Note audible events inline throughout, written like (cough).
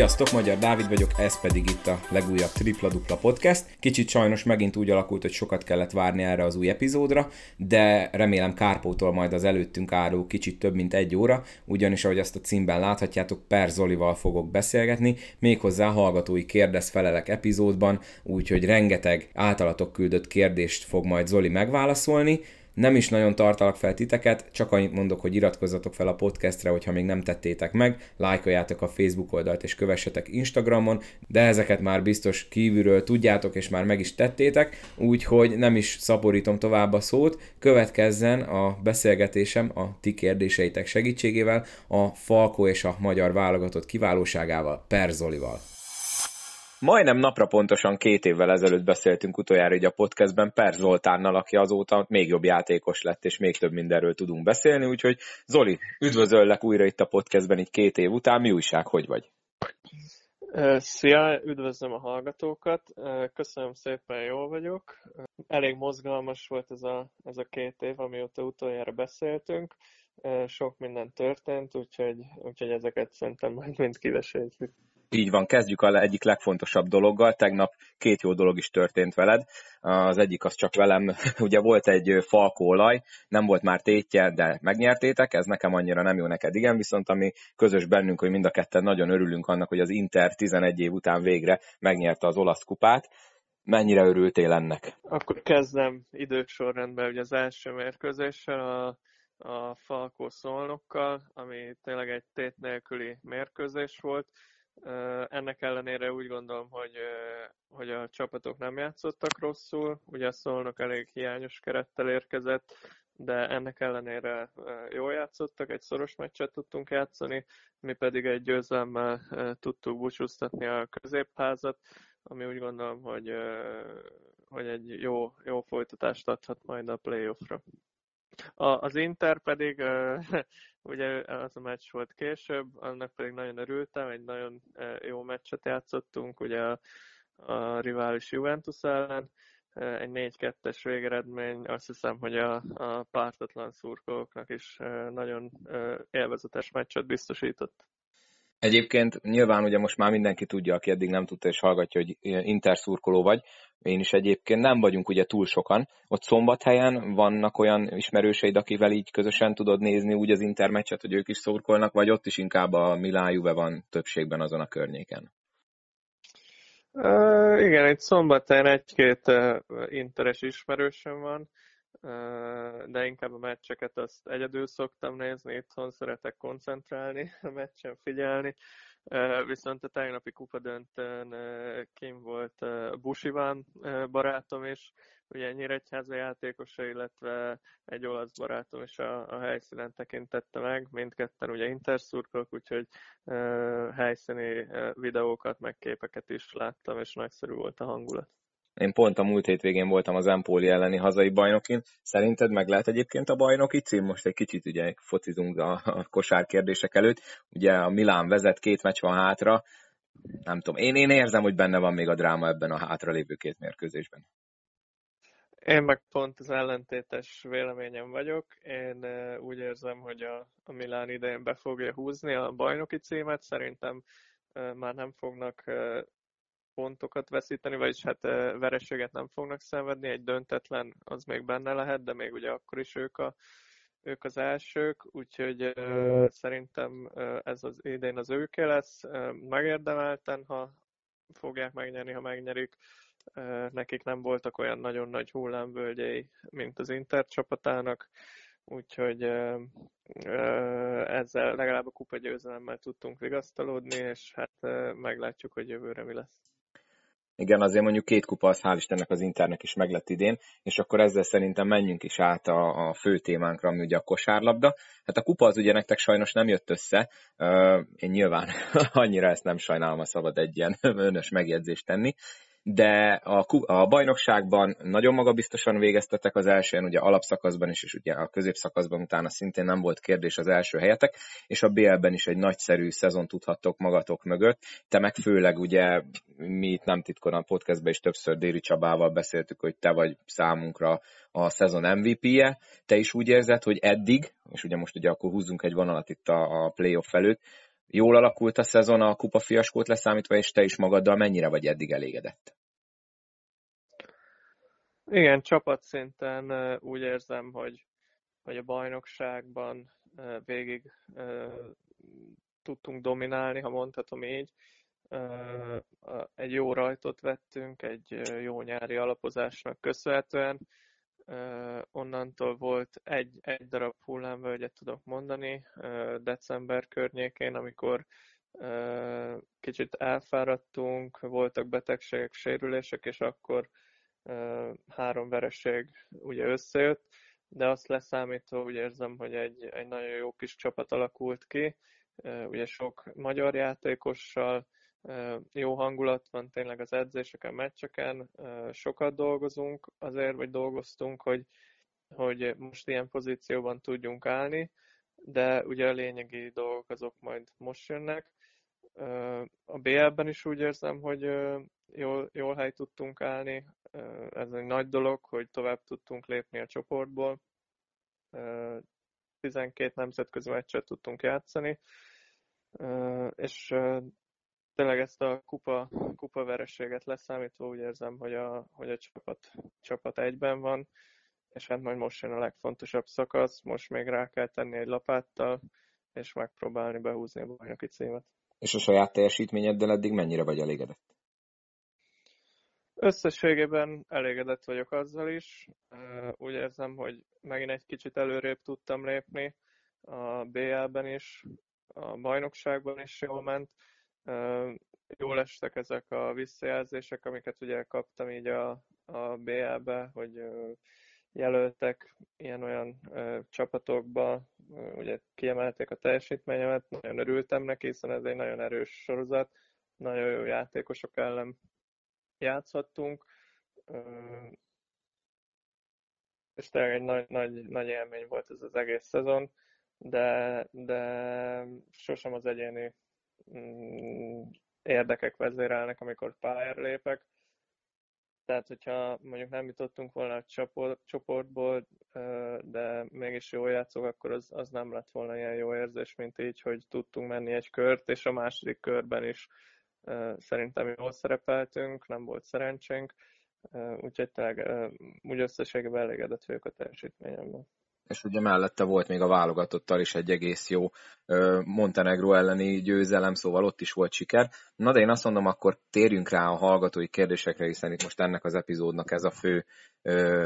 Sziasztok, Magyar Dávid vagyok, ez pedig itt a legújabb Tripla Dupla Podcast. Kicsit sajnos megint úgy alakult, hogy sokat kellett várni erre az új epizódra, de remélem Kárpótól majd az előttünk álló kicsit több mint egy óra, ugyanis ahogy azt a címben láthatjátok, Per Zolival fogok beszélgetni, méghozzá hallgatói kérdez-felelek epizódban, úgyhogy rengeteg általatok küldött kérdést fog majd Zoli megválaszolni, nem is nagyon tartalak fel titeket, csak annyit mondok, hogy iratkozzatok fel a podcastre, hogyha még nem tettétek meg, lájkoljátok a Facebook oldalt és kövessetek Instagramon, de ezeket már biztos kívülről tudjátok és már meg is tettétek, úgyhogy nem is szaporítom tovább a szót, következzen a beszélgetésem a ti kérdéseitek segítségével, a Falko és a magyar válogatott kiválóságával, Perzolival. Majdnem napra pontosan két évvel ezelőtt beszéltünk utoljára így a podcastben Per Zoltánnal, aki azóta még jobb játékos lett, és még több mindenről tudunk beszélni, úgyhogy Zoli, üdvözöllek újra itt a podcastben így két év után, mi újság, hogy vagy? Szia, üdvözlöm a hallgatókat, köszönöm szépen, jól vagyok. Elég mozgalmas volt ez a, ez a két év, amióta utoljára beszéltünk. Sok minden történt, úgyhogy, úgyhogy ezeket szerintem majd mind kiveséljük. Így van, kezdjük a egyik legfontosabb dologgal. Tegnap két jó dolog is történt veled. Az egyik az csak velem, (laughs) ugye volt egy falkólaj, nem volt már tétje, de megnyertétek, ez nekem annyira nem jó, neked igen, viszont ami közös bennünk, hogy mind a ketten nagyon örülünk annak, hogy az Inter 11 év után végre megnyerte az olasz kupát. Mennyire örültél ennek? Akkor kezdem idősorrendben, ugye az első mérkőzéssel, a a Falkó szolnokkal, ami tényleg egy tét nélküli mérkőzés volt. Ennek ellenére úgy gondolom, hogy, hogy a csapatok nem játszottak rosszul, ugye a Szolnok elég hiányos kerettel érkezett, de ennek ellenére jól játszottak, egy szoros meccset tudtunk játszani, mi pedig egy győzelemmel tudtuk búcsúztatni a középházat, ami úgy gondolom, hogy, hogy egy jó, jó folytatást adhat majd a playoffra. A, az Inter pedig, ugye az a meccs volt később, annak pedig nagyon örültem, egy nagyon jó meccset játszottunk, ugye a, a rivális Juventus ellen, egy 4-2-es végeredmény, azt hiszem, hogy a, a pártatlan szurkolóknak is nagyon élvezetes meccset biztosított. Egyébként nyilván ugye most már mindenki tudja, aki eddig nem tudta és hallgatja, hogy Inter szurkoló vagy. Én is egyébként nem vagyunk ugye túl sokan. Ott szombathelyen vannak olyan ismerőseid, akivel így közösen tudod nézni úgy az Inter meccset, hogy ők is szurkolnak, vagy ott is inkább a Milán Juve van többségben azon a környéken? Uh, igen, egy szombathelyen egy-két uh, interes ismerősöm van de inkább a meccseket azt egyedül szoktam nézni, itthon szeretek koncentrálni, (laughs) a meccsen figyelni. Viszont a tegnapi kupadöntőn kim volt Busiván barátom is, ugye Nyíregyháza játékosa, illetve egy olasz barátom is a, a helyszínen tekintette meg, mindketten ugye interszurkolok, úgyhogy helyszíni videókat, meg képeket is láttam, és nagyszerű volt a hangulat. Én pont a múlt hétvégén voltam az Empoli elleni hazai bajnokin. Szerinted meg lehet egyébként a bajnoki cím? Most egy kicsit ugye focizunk a, kosár kérdések előtt. Ugye a Milán vezet, két meccs van hátra. Nem tudom, én, én érzem, hogy benne van még a dráma ebben a hátralévő két mérkőzésben. Én meg pont az ellentétes véleményem vagyok. Én úgy érzem, hogy a, a Milán idején be fogja húzni a bajnoki címet. Szerintem már nem fognak pontokat veszíteni, vagyis hát vereséget nem fognak szenvedni, egy döntetlen az még benne lehet, de még ugye akkor is ők, a, ők az elsők, úgyhogy uh, szerintem uh, ez az idén az őké lesz, uh, megérdemelten, ha fogják megnyerni, ha megnyerik, uh, nekik nem voltak olyan nagyon nagy hullámvölgyei, mint az Inter csapatának, úgyhogy uh, uh, ezzel legalább a kupa győzelemmel tudtunk vigasztalódni, és hát uh, meglátjuk, hogy jövőre mi lesz. Igen, azért mondjuk két kupa az hál' Istennek az Internek is meglett idén, és akkor ezzel szerintem menjünk is át a, a fő témánkra, ami ugye a kosárlabda. Hát a kupa az ugye nektek sajnos nem jött össze, én nyilván (laughs) annyira ezt nem sajnálom, a szabad egy ilyen (laughs) önös megjegyzést tenni, de a, a bajnokságban nagyon magabiztosan végeztetek az elsőn, ugye alapszakaszban is, és ugye a középszakaszban utána szintén nem volt kérdés az első helyetek, és a BL-ben is egy nagyszerű szezon tudhattok magatok mögött. Te meg főleg ugye, mi itt nem titkon a podcastben is többször Déri Csabával beszéltük, hogy te vagy számunkra a szezon MVP-je. Te is úgy érzed, hogy eddig, és ugye most ugye akkor húzzunk egy vonalat itt a, a playoff előtt, Jól alakult a szezon a kupa fiaskót leszámítva, és te is magaddal mennyire vagy eddig elégedett? Igen, csapatszinten úgy érzem, hogy, hogy a bajnokságban végig tudtunk dominálni, ha mondhatom így. Egy jó rajtot vettünk, egy jó nyári alapozásnak köszönhetően. Onnantól volt egy, egy darab hullámvölgyet tudok mondani, december környékén, amikor kicsit elfáradtunk, voltak betegségek, sérülések, és akkor három vereség ugye összejött, de azt leszámítva úgy érzem, hogy egy, egy nagyon jó kis csapat alakult ki, ugye sok magyar játékossal, jó hangulat van tényleg az edzéseken, meccseken, sokat dolgozunk azért, vagy dolgoztunk, hogy, hogy most ilyen pozícióban tudjunk állni, de ugye a lényegi dolgok azok majd most jönnek. A BL-ben is úgy érzem, hogy jól, jól hely tudtunk állni, ez egy nagy dolog, hogy tovább tudtunk lépni a csoportból. 12 nemzetközi meccset tudtunk játszani, és tényleg ezt a kupa, kupa vereséget leszámítva úgy érzem, hogy a, hogy a csapat, csapat egyben van, és hát majd most jön a legfontosabb szakasz, most még rá kell tenni egy lapáttal, és megpróbálni behúzni a bajnoki címet. És a saját teljesítményeddel eddig mennyire vagy elégedett? Összességében elégedett vagyok azzal is. Úgy érzem, hogy megint egy kicsit előrébb tudtam lépni a BL-ben is, a bajnokságban is jól ment. Jól estek ezek a visszajelzések, amiket ugye kaptam így a, a BL-be, hogy jelöltek ilyen-olyan csapatokba, ugye kiemelték a teljesítményemet, nagyon örültem neki, hiszen ez egy nagyon erős sorozat, nagyon jó játékosok ellen játszhattunk, és tényleg egy nagy, nagy, nagy élmény volt ez az egész szezon, de, de sosem az egyéni érdekek vezérelnek, amikor pályára lépek. Tehát, hogyha mondjuk nem jutottunk volna a csoport, csoportból, de mégis jól játszok, akkor az, az nem lett volna ilyen jó érzés, mint így, hogy tudtunk menni egy kört, és a második körben is Szerintem jól szerepeltünk, nem volt szerencsénk, úgyhogy tényleg úgy összességében elégedett vagyok a teljesítményemben és ugye mellette volt még a válogatottal is egy egész jó Montenegro elleni győzelem, szóval ott is volt siker. Na de én azt mondom, akkor térjünk rá a hallgatói kérdésekre, hiszen itt most ennek az epizódnak ez a fő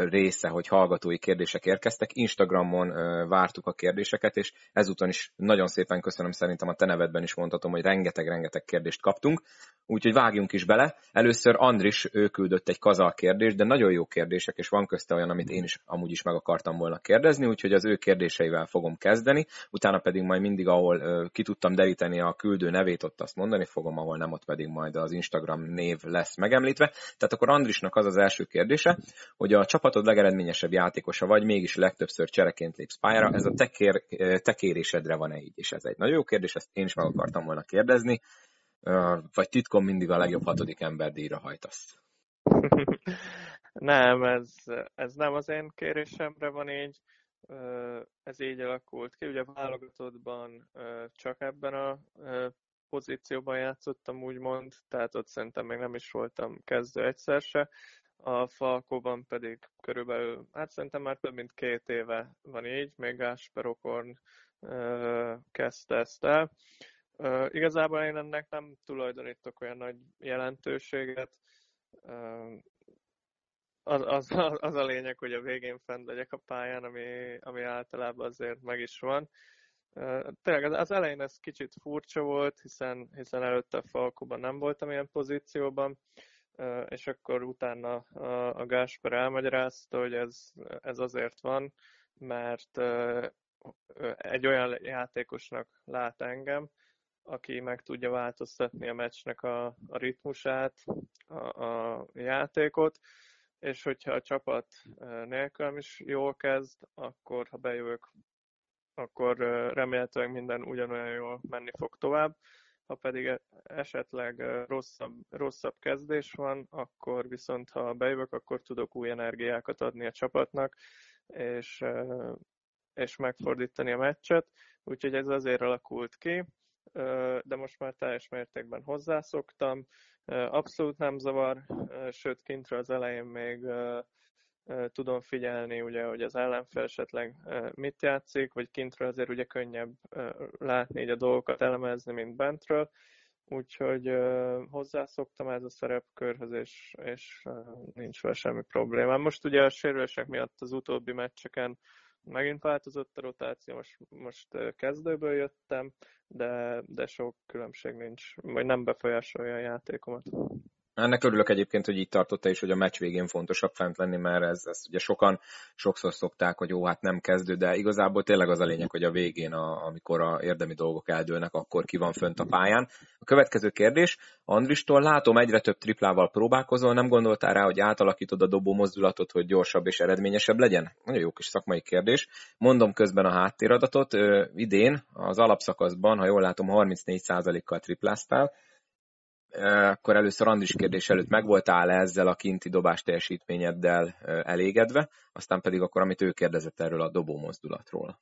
része, hogy hallgatói kérdések érkeztek. Instagramon vártuk a kérdéseket, és ezúton is nagyon szépen köszönöm, szerintem a te nevedben is mondhatom, hogy rengeteg-rengeteg kérdést kaptunk. Úgyhogy vágjunk is bele. Először Andris, ő küldött egy kazal kérdést, de nagyon jó kérdések, és van közte olyan, amit én is amúgy is meg akartam volna kérdezni, úgyhogy az ő kérdéseivel fogom kezdeni, utána pedig majd mindig, ahol ki tudtam deríteni a küldő nevét, ott azt mondani fogom, ahol nem, ott pedig majd az Instagram név lesz megemlítve. Tehát akkor Andrisnak az az első kérdése, hogy a csapatod legeredményesebb játékosa vagy, mégis legtöbbször csereként lépsz pályára, ez a te, kér, te kérésedre van-e így? És ez egy nagyon jó kérdés, ezt én is meg akartam volna kérdezni, vagy titkon mindig a legjobb hatodik ember díjra hajtasz? (laughs) nem, ez, ez nem az én kérésemre van így, ez így alakult ki. Ugye válogatottban csak ebben a pozícióban játszottam, úgymond, tehát ott szerintem még nem is voltam kezdő egyszer se. A Falkóban pedig körülbelül, hát szerintem már több mint két éve van így, még Gásper Okorn kezdte ezt el. Igazából én ennek nem tulajdonítok olyan nagy jelentőséget. Az, az, (laughs) az a lényeg, hogy a végén fent legyek a pályán, ami, ami általában azért meg is van. Tényleg az elején ez kicsit furcsa volt, hiszen, hiszen előtte a Falkóban nem voltam ilyen pozícióban, és akkor utána a, a Gásper elmagyarázta, hogy ez, ez azért van, mert egy olyan játékosnak lát engem, aki meg tudja változtatni a meccsnek a, a ritmusát, a, a játékot, és hogyha a csapat nélkülem is jól kezd, akkor ha bejövök, akkor remélhetőleg minden ugyanolyan jól menni fog tovább. Ha pedig e, esetleg rosszabb, rosszabb kezdés van, akkor viszont ha bejövök, akkor tudok új energiákat adni a csapatnak, és, és megfordítani a meccset. Úgyhogy ez azért alakult ki. De most már teljes mértékben hozzászoktam. Abszolút nem zavar, sőt kintről az elején még tudom figyelni, ugye, hogy az ellenfél esetleg mit játszik, vagy kintről azért ugye könnyebb látni így a dolgokat elemezni, mint bentről. Úgyhogy hozzászoktam ez a szerepkörhöz, és, és nincs vele semmi problémám. Most ugye a sérülések miatt az utóbbi meccseken megint változott a rotáció, most, most kezdőből jöttem, de, de sok különbség nincs, vagy nem befolyásolja a játékomat. Ennek örülök egyébként, hogy így tartotta is, hogy a meccs végén fontosabb fent lenni, mert ez, ez ugye sokan sokszor szokták, hogy jó, hát nem kezdő, de igazából tényleg az a lényeg, hogy a végén, a, amikor a érdemi dolgok eldőlnek, akkor ki van fönt a pályán. A következő kérdés, Andristól látom egyre több triplával próbálkozol, nem gondoltál rá, hogy átalakítod a dobó mozdulatot, hogy gyorsabb és eredményesebb legyen? Nagyon jó kis szakmai kérdés. Mondom közben a háttéradatot, ö, idén az alapszakaszban, ha jól látom, 34%-kal tripláztál, akkor először Andris kérdés előtt megvoltál -e ezzel a kinti dobás teljesítményeddel elégedve, aztán pedig akkor, amit ő kérdezett erről a dobó mozdulatról.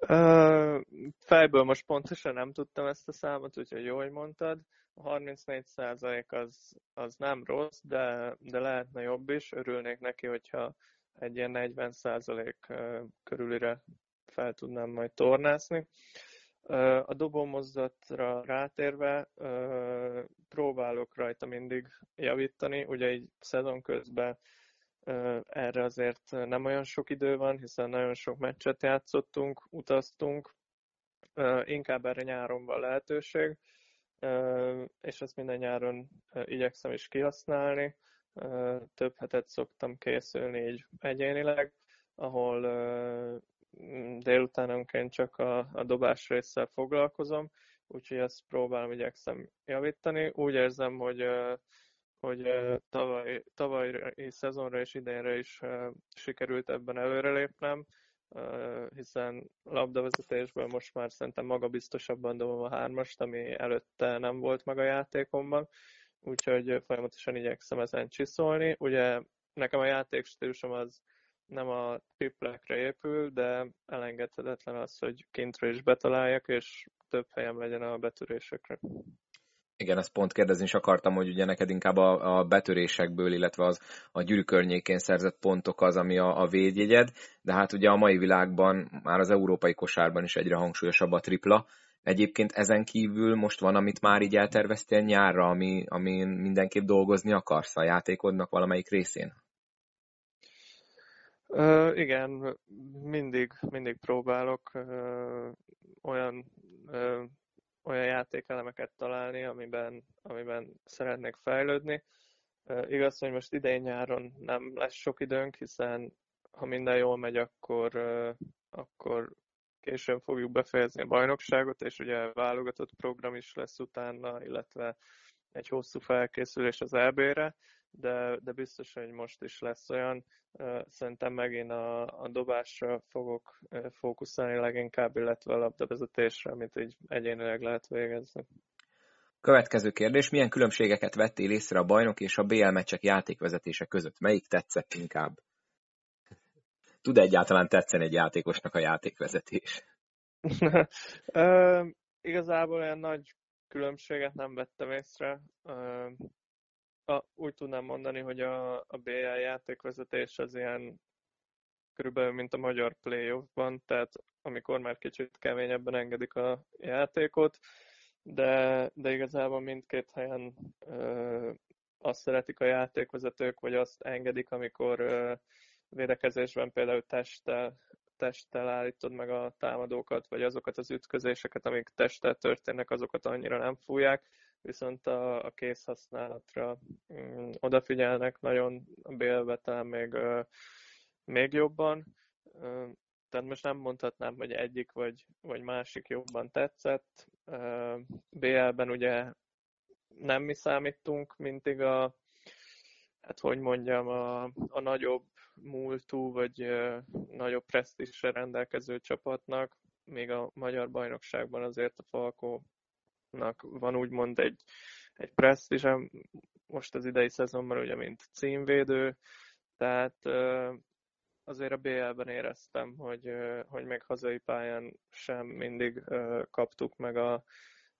Uh, fejből most pontosan nem tudtam ezt a számot, úgyhogy jó, hogy mondtad. A 34% az, az nem rossz, de, de lehetne jobb is. Örülnék neki, hogyha egy ilyen 40% körülire fel tudnám majd tornászni. A dobómozdatra rátérve próbálok rajta mindig javítani, ugye így szezon közben erre azért nem olyan sok idő van, hiszen nagyon sok meccset játszottunk, utaztunk, inkább erre nyáron van lehetőség, és ezt minden nyáron igyekszem is kihasználni. Több hetet szoktam készülni így egyénileg, ahol délutánonként csak a, a dobás résszel foglalkozom, úgyhogy ezt próbálom, igyekszem javítani. Úgy érzem, hogy hogy tavaly, tavalyi szezonra és idénre is sikerült ebben előrelépnem, hiszen labdavezetésből most már szerintem magabiztosabban dobom a hármast, ami előtte nem volt meg a játékomban, úgyhogy folyamatosan igyekszem ezen csiszolni. Ugye nekem a játékstílusom az nem a triplekre épül, de elengedhetetlen az, hogy kintről is betaláljak, és több helyem legyen a betörésekre. Igen, ezt pont kérdezni is akartam, hogy ugye neked inkább a, a betörésekből, illetve az a gyűrű környékén szerzett pontok az, ami a, a védjegyed, de hát ugye a mai világban, már az európai kosárban is egyre hangsúlyosabb a tripla. Egyébként ezen kívül most van, amit már így elterveztél nyárra, ami, amin mindenképp dolgozni akarsz a játékodnak valamelyik részén? Igen, mindig, mindig próbálok uh, olyan, uh, olyan játékelemeket találni, amiben, amiben szeretnék fejlődni. Uh, igaz, hogy most idén nyáron nem lesz sok időnk, hiszen ha minden jól megy, akkor, uh, akkor későn fogjuk befejezni a bajnokságot, és ugye válogatott program is lesz utána, illetve egy hosszú felkészülés az EB-re, de, de biztos, hogy most is lesz olyan. Szerintem megint a, a dobásra fogok fókuszálni leginkább, illetve a labdavezetésre, amit így egyénileg lehet végezni. Következő kérdés, milyen különbségeket vettél észre a bajnok és a BL meccsek játékvezetése között? Melyik tetszett inkább? Tud egyáltalán tetszeni egy játékosnak a játékvezetés? (laughs) igazából olyan nagy különbséget nem vettem észre. A, úgy tudnám mondani, hogy a, a BL játékvezetés az ilyen körülbelül, mint a magyar playoffban, tehát amikor már kicsit keményebben engedik a játékot, de, de igazából mindkét helyen ö, azt szeretik a játékvezetők, vagy azt engedik, amikor ö, védekezésben például testtel, testtel állítod meg a támadókat, vagy azokat az ütközéseket, amik testtel történnek, azokat annyira nem fújják viszont a, a kézhasználatra mm, odafigyelnek nagyon a bélbe talán még, még jobban. Tehát most nem mondhatnám, hogy egyik vagy, vagy másik jobban tetszett. BL-ben ugye nem mi számítunk mindig a, hát hogy mondjam, a, a nagyobb múltú vagy nagyobb presztisre rendelkező csapatnak, még a magyar bajnokságban azért a Falkó van úgymond egy, egy is most az idei szezonban ugye, mint címvédő, tehát azért a BL-ben éreztem, hogy, hogy még hazai pályán sem mindig kaptuk meg a,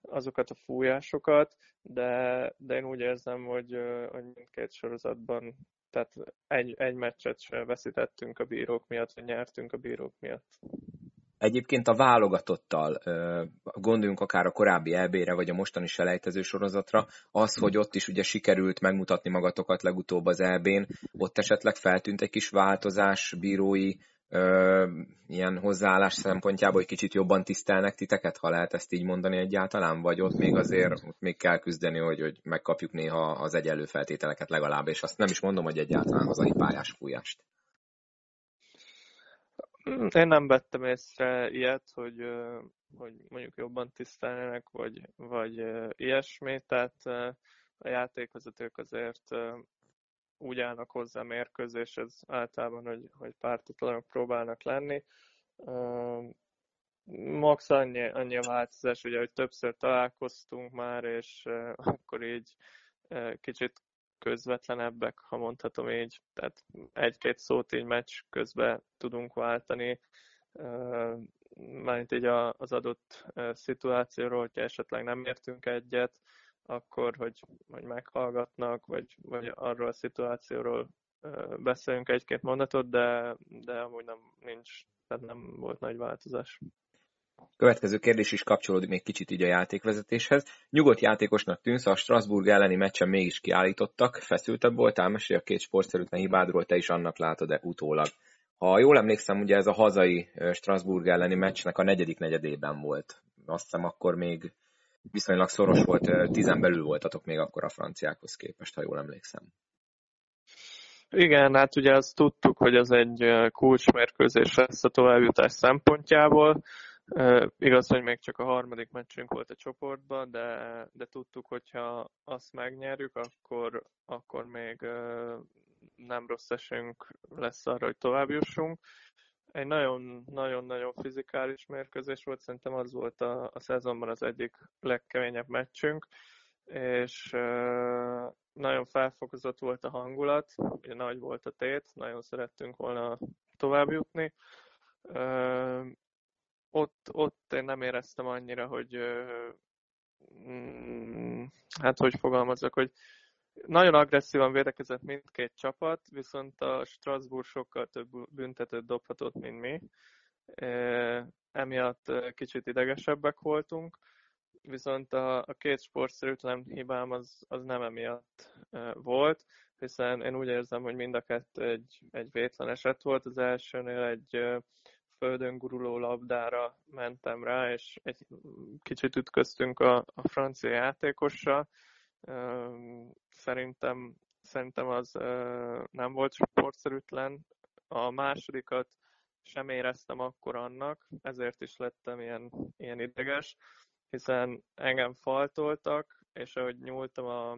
azokat a fújásokat, de, de én úgy érzem, hogy, hogy mindkét sorozatban tehát egy, egy meccset sem veszítettünk a bírók miatt, vagy nyertünk a bírók miatt. Egyébként a válogatottal, gondoljunk akár a korábbi EB-re, vagy a mostani selejtező sorozatra, az, hogy ott is ugye sikerült megmutatni magatokat legutóbb az EB-n, ott esetleg feltűnt egy kis változás bírói ö, ilyen hozzáállás szempontjából, hogy kicsit jobban tisztelnek titeket, ha lehet ezt így mondani egyáltalán, vagy ott még azért ott még kell küzdeni, hogy, hogy megkapjuk néha az egyenlő feltételeket legalább, és azt nem is mondom, hogy egyáltalán hazai pályás fújást. Én nem vettem észre ilyet, hogy, hogy mondjuk jobban tisztelnének, vagy, vagy ilyesmi, tehát a játékvezetők azért úgy állnak hozzá mérkőzéshez általában, hogy, hogy pártatlanok próbálnak lenni. Max annyi, annyi a változás, ugye, hogy többször találkoztunk már, és (laughs) akkor így kicsit közvetlenebbek, ha mondhatom így. Tehát egy-két szót így meccs közben tudunk váltani, mármint így az adott szituációról, hogyha esetleg nem értünk egyet, akkor, hogy, hogy meghallgatnak, vagy, vagy arról a szituációról beszélünk egy-két mondatot, de, de amúgy nem nincs, tehát nem volt nagy változás. Következő kérdés is kapcsolódik még kicsit így a játékvezetéshez. Nyugodt játékosnak tűnsz, a Strasbourg elleni meccsen mégis kiállítottak. Feszültebb voltál, mesélj a két sportszerűtlen hibádról, te is annak látod-e utólag. Ha jól emlékszem, ugye ez a hazai Strasbourg elleni meccsnek a negyedik negyedében volt. Azt hiszem akkor még viszonylag szoros volt, tizen belül voltatok még akkor a franciákhoz képest, ha jól emlékszem. Igen, hát ugye azt tudtuk, hogy ez egy kulcsmérkőzés lesz a továbbjutás szempontjából. Igaz, hogy még csak a harmadik meccsünk volt a csoportban, de, de tudtuk, hogyha azt megnyerjük, akkor, akkor még nem rossz esünk lesz arra, hogy tovább jussunk. Egy nagyon-nagyon-nagyon fizikális mérkőzés volt, szerintem az volt a, a szezonban az egyik legkeményebb meccsünk, és nagyon felfokozott volt a hangulat, ugye nagy volt a tét, nagyon szerettünk volna tovább jutni ott, ott én nem éreztem annyira, hogy mm, hát hogy fogalmazok, hogy nagyon agresszívan védekezett mindkét csapat, viszont a Strasbourg sokkal több büntetőt dobhatott, mint mi. Emiatt kicsit idegesebbek voltunk, viszont a, a két sportszerűtlen hibám az, az nem emiatt volt, hiszen én úgy érzem, hogy mind a kettő egy, egy vétlen eset volt. Az elsőnél egy földön guruló labdára mentem rá, és egy kicsit ütköztünk a, a francia játékossal. Szerintem, szerintem az nem volt sportszerűtlen. A másodikat sem éreztem akkor annak, ezért is lettem ilyen, ilyen ideges, hiszen engem faltoltak, és ahogy nyúltam a,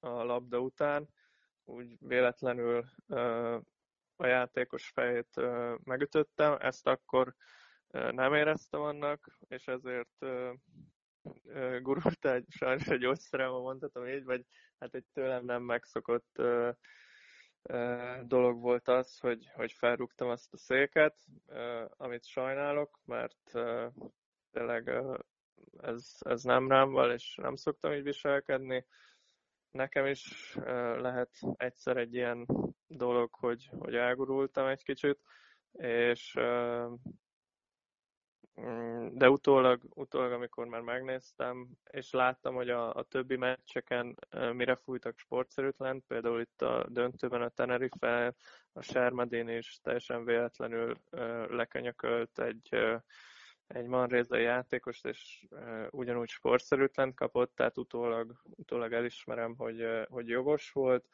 a labda után, úgy véletlenül a játékos fejét megütöttem, ezt akkor nem éreztem annak, és ezért gurult egy, sajnos egy gyógyszerem, mondhatom így, vagy hát egy tőlem nem megszokott dolog volt az, hogy, hogy felrúgtam azt a széket, amit sajnálok, mert tényleg ez, ez nem rám van, és nem szoktam így viselkedni, nekem is lehet egyszer egy ilyen dolog, hogy, hogy elgurultam egy kicsit, és mm, de utólag, utólag, amikor már megnéztem, és láttam, hogy a, a többi meccseken mire fújtak sportszerűtlen, például itt a döntőben a Tenerife, a Shermadin is teljesen véletlenül lekönyökölt egy egy Manrézai játékos, és ugyanúgy sportszerűtlen kapott, tehát utólag, utólag elismerem, hogy, hogy jogos volt,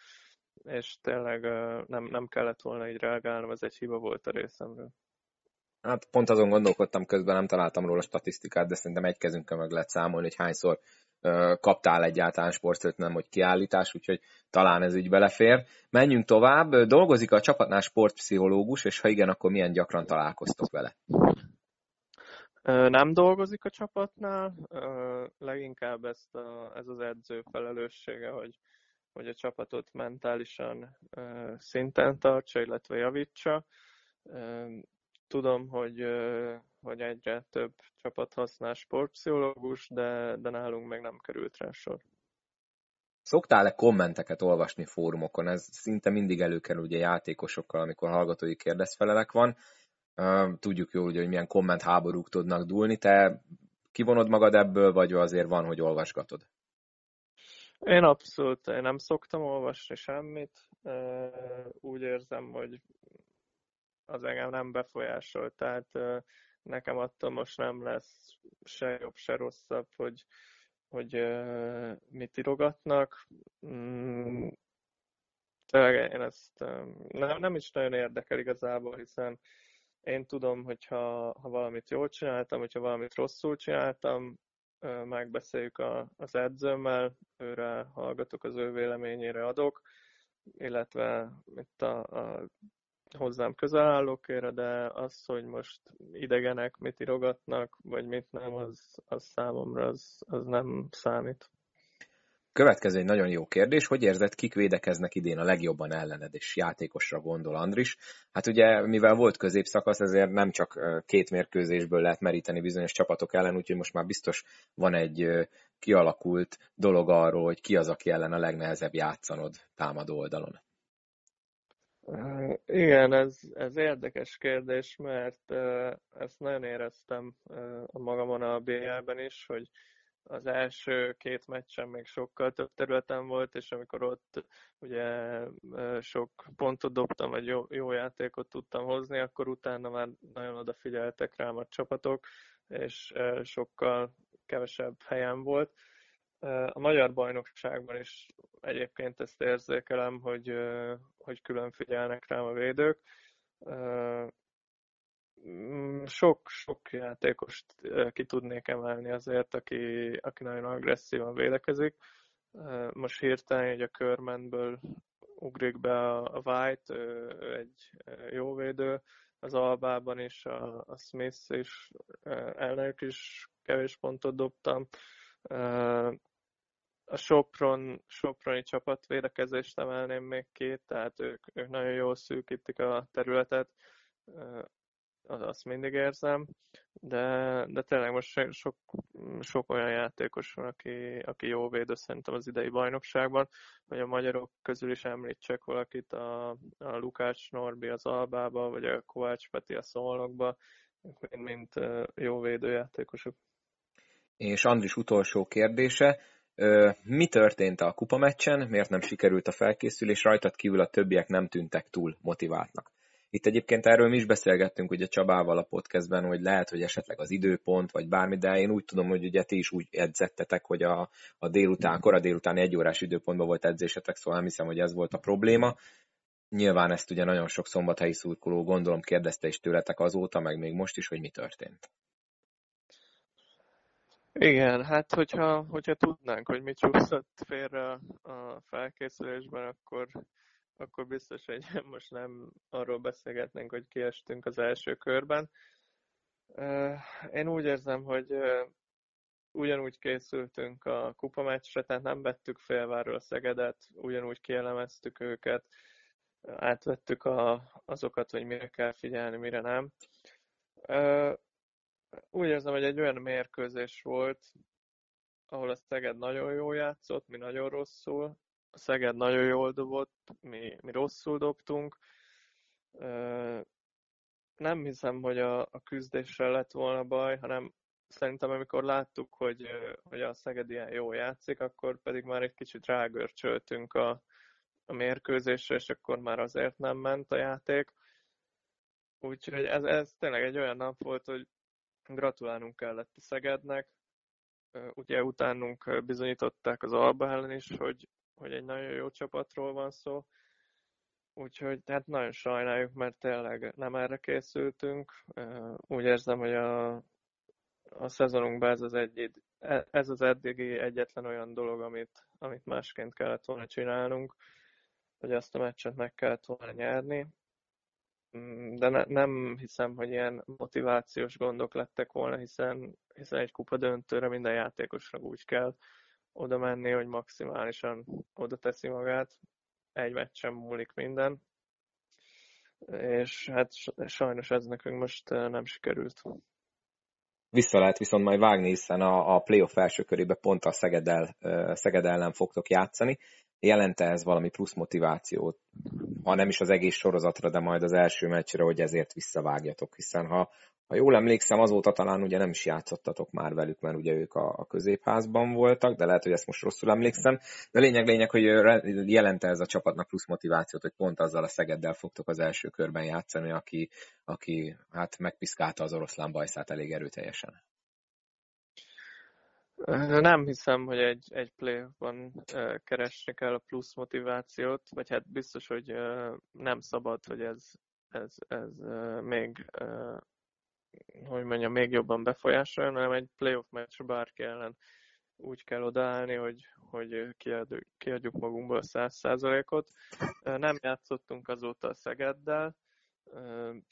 és tényleg nem, nem kellett volna így reagálnom, ez egy hiba volt a részemről. Hát pont azon gondolkodtam közben, nem találtam róla statisztikát, de szerintem egy kezünkkel meg lehet számolni, hogy hányszor uh, kaptál egyáltalán sportszerűtlen, hogy kiállítás, úgyhogy talán ez így belefér. Menjünk tovább. Dolgozik a csapatnál sportpszichológus, és ha igen, akkor milyen gyakran találkoztok vele? Nem dolgozik a csapatnál, leginkább ezt a, ez az edző felelőssége, hogy, hogy a csapatot mentálisan szinten tartsa, illetve javítsa. Tudom, hogy, hogy egyre több csapat használ sportpszichológus, de, de nálunk meg nem került rá sor. Szoktál-e kommenteket olvasni fórumokon? Ez szinte mindig előkerül ugye játékosokkal, amikor hallgatói kérdezfelelek van. Tudjuk jól, hogy milyen komment háborúk tudnak dúlni. Te kivonod magad ebből, vagy azért van, hogy olvasgatod? Én abszolút én nem szoktam olvasni semmit. Úgy érzem, hogy az engem nem befolyásol, tehát nekem attól most nem lesz se jobb, se rosszabb, hogy, hogy mit írogatnak. Mm, tényleg én ezt nem, nem is nagyon érdekel igazából, hiszen én tudom, hogyha ha valamit jól csináltam, hogyha valamit rosszul csináltam, megbeszéljük a, az edzőmmel, őre hallgatok, az ő véleményére adok, illetve itt a, a hozzám közel állókére, de az, hogy most idegenek mit irogatnak, vagy mit nem, az, az számomra az, az nem számít. Következő egy nagyon jó kérdés, hogy érzed, kik védekeznek idén a legjobban ellened, és játékosra gondol Andris. Hát ugye, mivel volt középszakasz, ezért nem csak két mérkőzésből lehet meríteni bizonyos csapatok ellen, úgyhogy most már biztos van egy kialakult dolog arról, hogy ki az, aki ellen a legnehezebb játszanod támadó oldalon. Igen, ez, ez érdekes kérdés, mert ezt nagyon éreztem a magamon a BL-ben is, hogy az első két meccsen még sokkal több területen volt, és amikor ott ugye sok pontot dobtam, vagy jó, jó játékot tudtam hozni, akkor utána már nagyon odafigyeltek rám a csapatok, és sokkal kevesebb helyem volt. A magyar bajnokságban is egyébként ezt érzékelem, hogy, hogy külön figyelnek rám a védők. Mm, sok, sok játékost ki tudnék emelni azért, aki, aki nagyon agresszívan védekezik. Most hirtelen egy a körmentből ugrik be a White, egy jó védő, az Albában is, a, a Smith is, ellenük is kevés pontot dobtam. A Sopron, Soproni csapat védekezést emelném még két, tehát ők, ők nagyon jól szűkítik a területet azt mindig érzem, de, de tényleg most sok, sok olyan játékos van, aki, aki jó védő szerintem az idei bajnokságban, hogy a magyarok közül is említsek valakit, a, a Lukács Norbi az Albába, vagy a Kovács Peti a Szolnokba, mint, mint jó védőjátékosok. És Andris utolsó kérdése, mi történt a kupameccsen, miért nem sikerült a felkészülés, rajtad kívül a többiek nem tűntek túl motiváltnak? Itt egyébként erről mi is beszélgettünk ugye Csabával a podcastben, hogy lehet, hogy esetleg az időpont, vagy bármi, de én úgy tudom, hogy ugye ti is úgy edzettetek, hogy a, a délután, kora délután egy órás időpontban volt edzésetek, szóval nem hiszem, hogy ez volt a probléma. Nyilván ezt ugye nagyon sok szombathelyi szurkoló gondolom kérdezte is tőletek azóta, meg még most is, hogy mi történt. Igen, hát hogyha, hogyha tudnánk, hogy mit csúszott félre a felkészülésben, akkor akkor biztos, hogy (laughs) most nem arról beszélgetnénk, hogy kiestünk az első körben. Én úgy érzem, hogy ugyanúgy készültünk a kupameccsre, tehát nem vettük félváról Szegedet, ugyanúgy kielemeztük őket, átvettük a, azokat, hogy mire kell figyelni, mire nem. Úgy érzem, hogy egy olyan mérkőzés volt, ahol a Szeged nagyon jól játszott, mi nagyon rosszul, a Szeged nagyon jól dobott, mi, mi rosszul dobtunk. Nem hiszem, hogy a, a küzdéssel lett volna baj, hanem szerintem amikor láttuk, hogy, hogy a Szeged ilyen jó játszik, akkor pedig már egy kicsit rágörcsöltünk a, a mérkőzésre, és akkor már azért nem ment a játék. Úgyhogy ez, ez tényleg egy olyan nap volt, hogy gratulálnunk kellett a Szegednek. Ugye utánunk bizonyították az Alba ellen is, hogy, hogy egy nagyon jó csapatról van szó. Úgyhogy tehát nagyon sajnáljuk, mert tényleg nem erre készültünk. Úgy érzem, hogy a, a szezonunkban ez az, egy, e, ez az eddigi egyetlen olyan dolog, amit, amit másként kellett volna csinálnunk, hogy azt a meccset meg kellett volna nyerni. Mm, de ne, nem hiszem, hogy ilyen motivációs gondok lettek volna, hiszen, hiszen egy kupa döntőre minden játékosnak úgy kell, oda menni, hogy maximálisan oda teszi magát. Egy meccsen múlik minden. És hát sajnos ez nekünk most nem sikerült. Vissza lehet viszont majd vágni, hiszen a, a playoff első körébe pont a Szegedel, Szeged ellen fogtok játszani. Jelente ez valami plusz motivációt, ha nem is az egész sorozatra, de majd az első meccsre, hogy ezért visszavágjatok, hiszen ha, ha jól emlékszem, azóta talán ugye nem is játszottatok már velük, mert ugye ők a, a középházban voltak, de lehet, hogy ezt most rosszul emlékszem. De lényeg, lényeg, hogy jelente ez a csapatnak plusz motivációt, hogy pont azzal a Szegeddel fogtok az első körben játszani, aki, aki hát megpiszkálta az oroszlán bajszát elég erőteljesen. Nem hiszem, hogy egy, egy play-ban keresni kell a plusz motivációt, vagy hát biztos, hogy nem szabad, hogy ez, ez, ez még hogy mondjam, még jobban befolyásoljon, hanem egy playoff meccs bárki ellen úgy kell odaállni, hogy, hogy kiadjuk, kiadjuk magunkból száz százalékot. Nem játszottunk azóta a Szegeddel,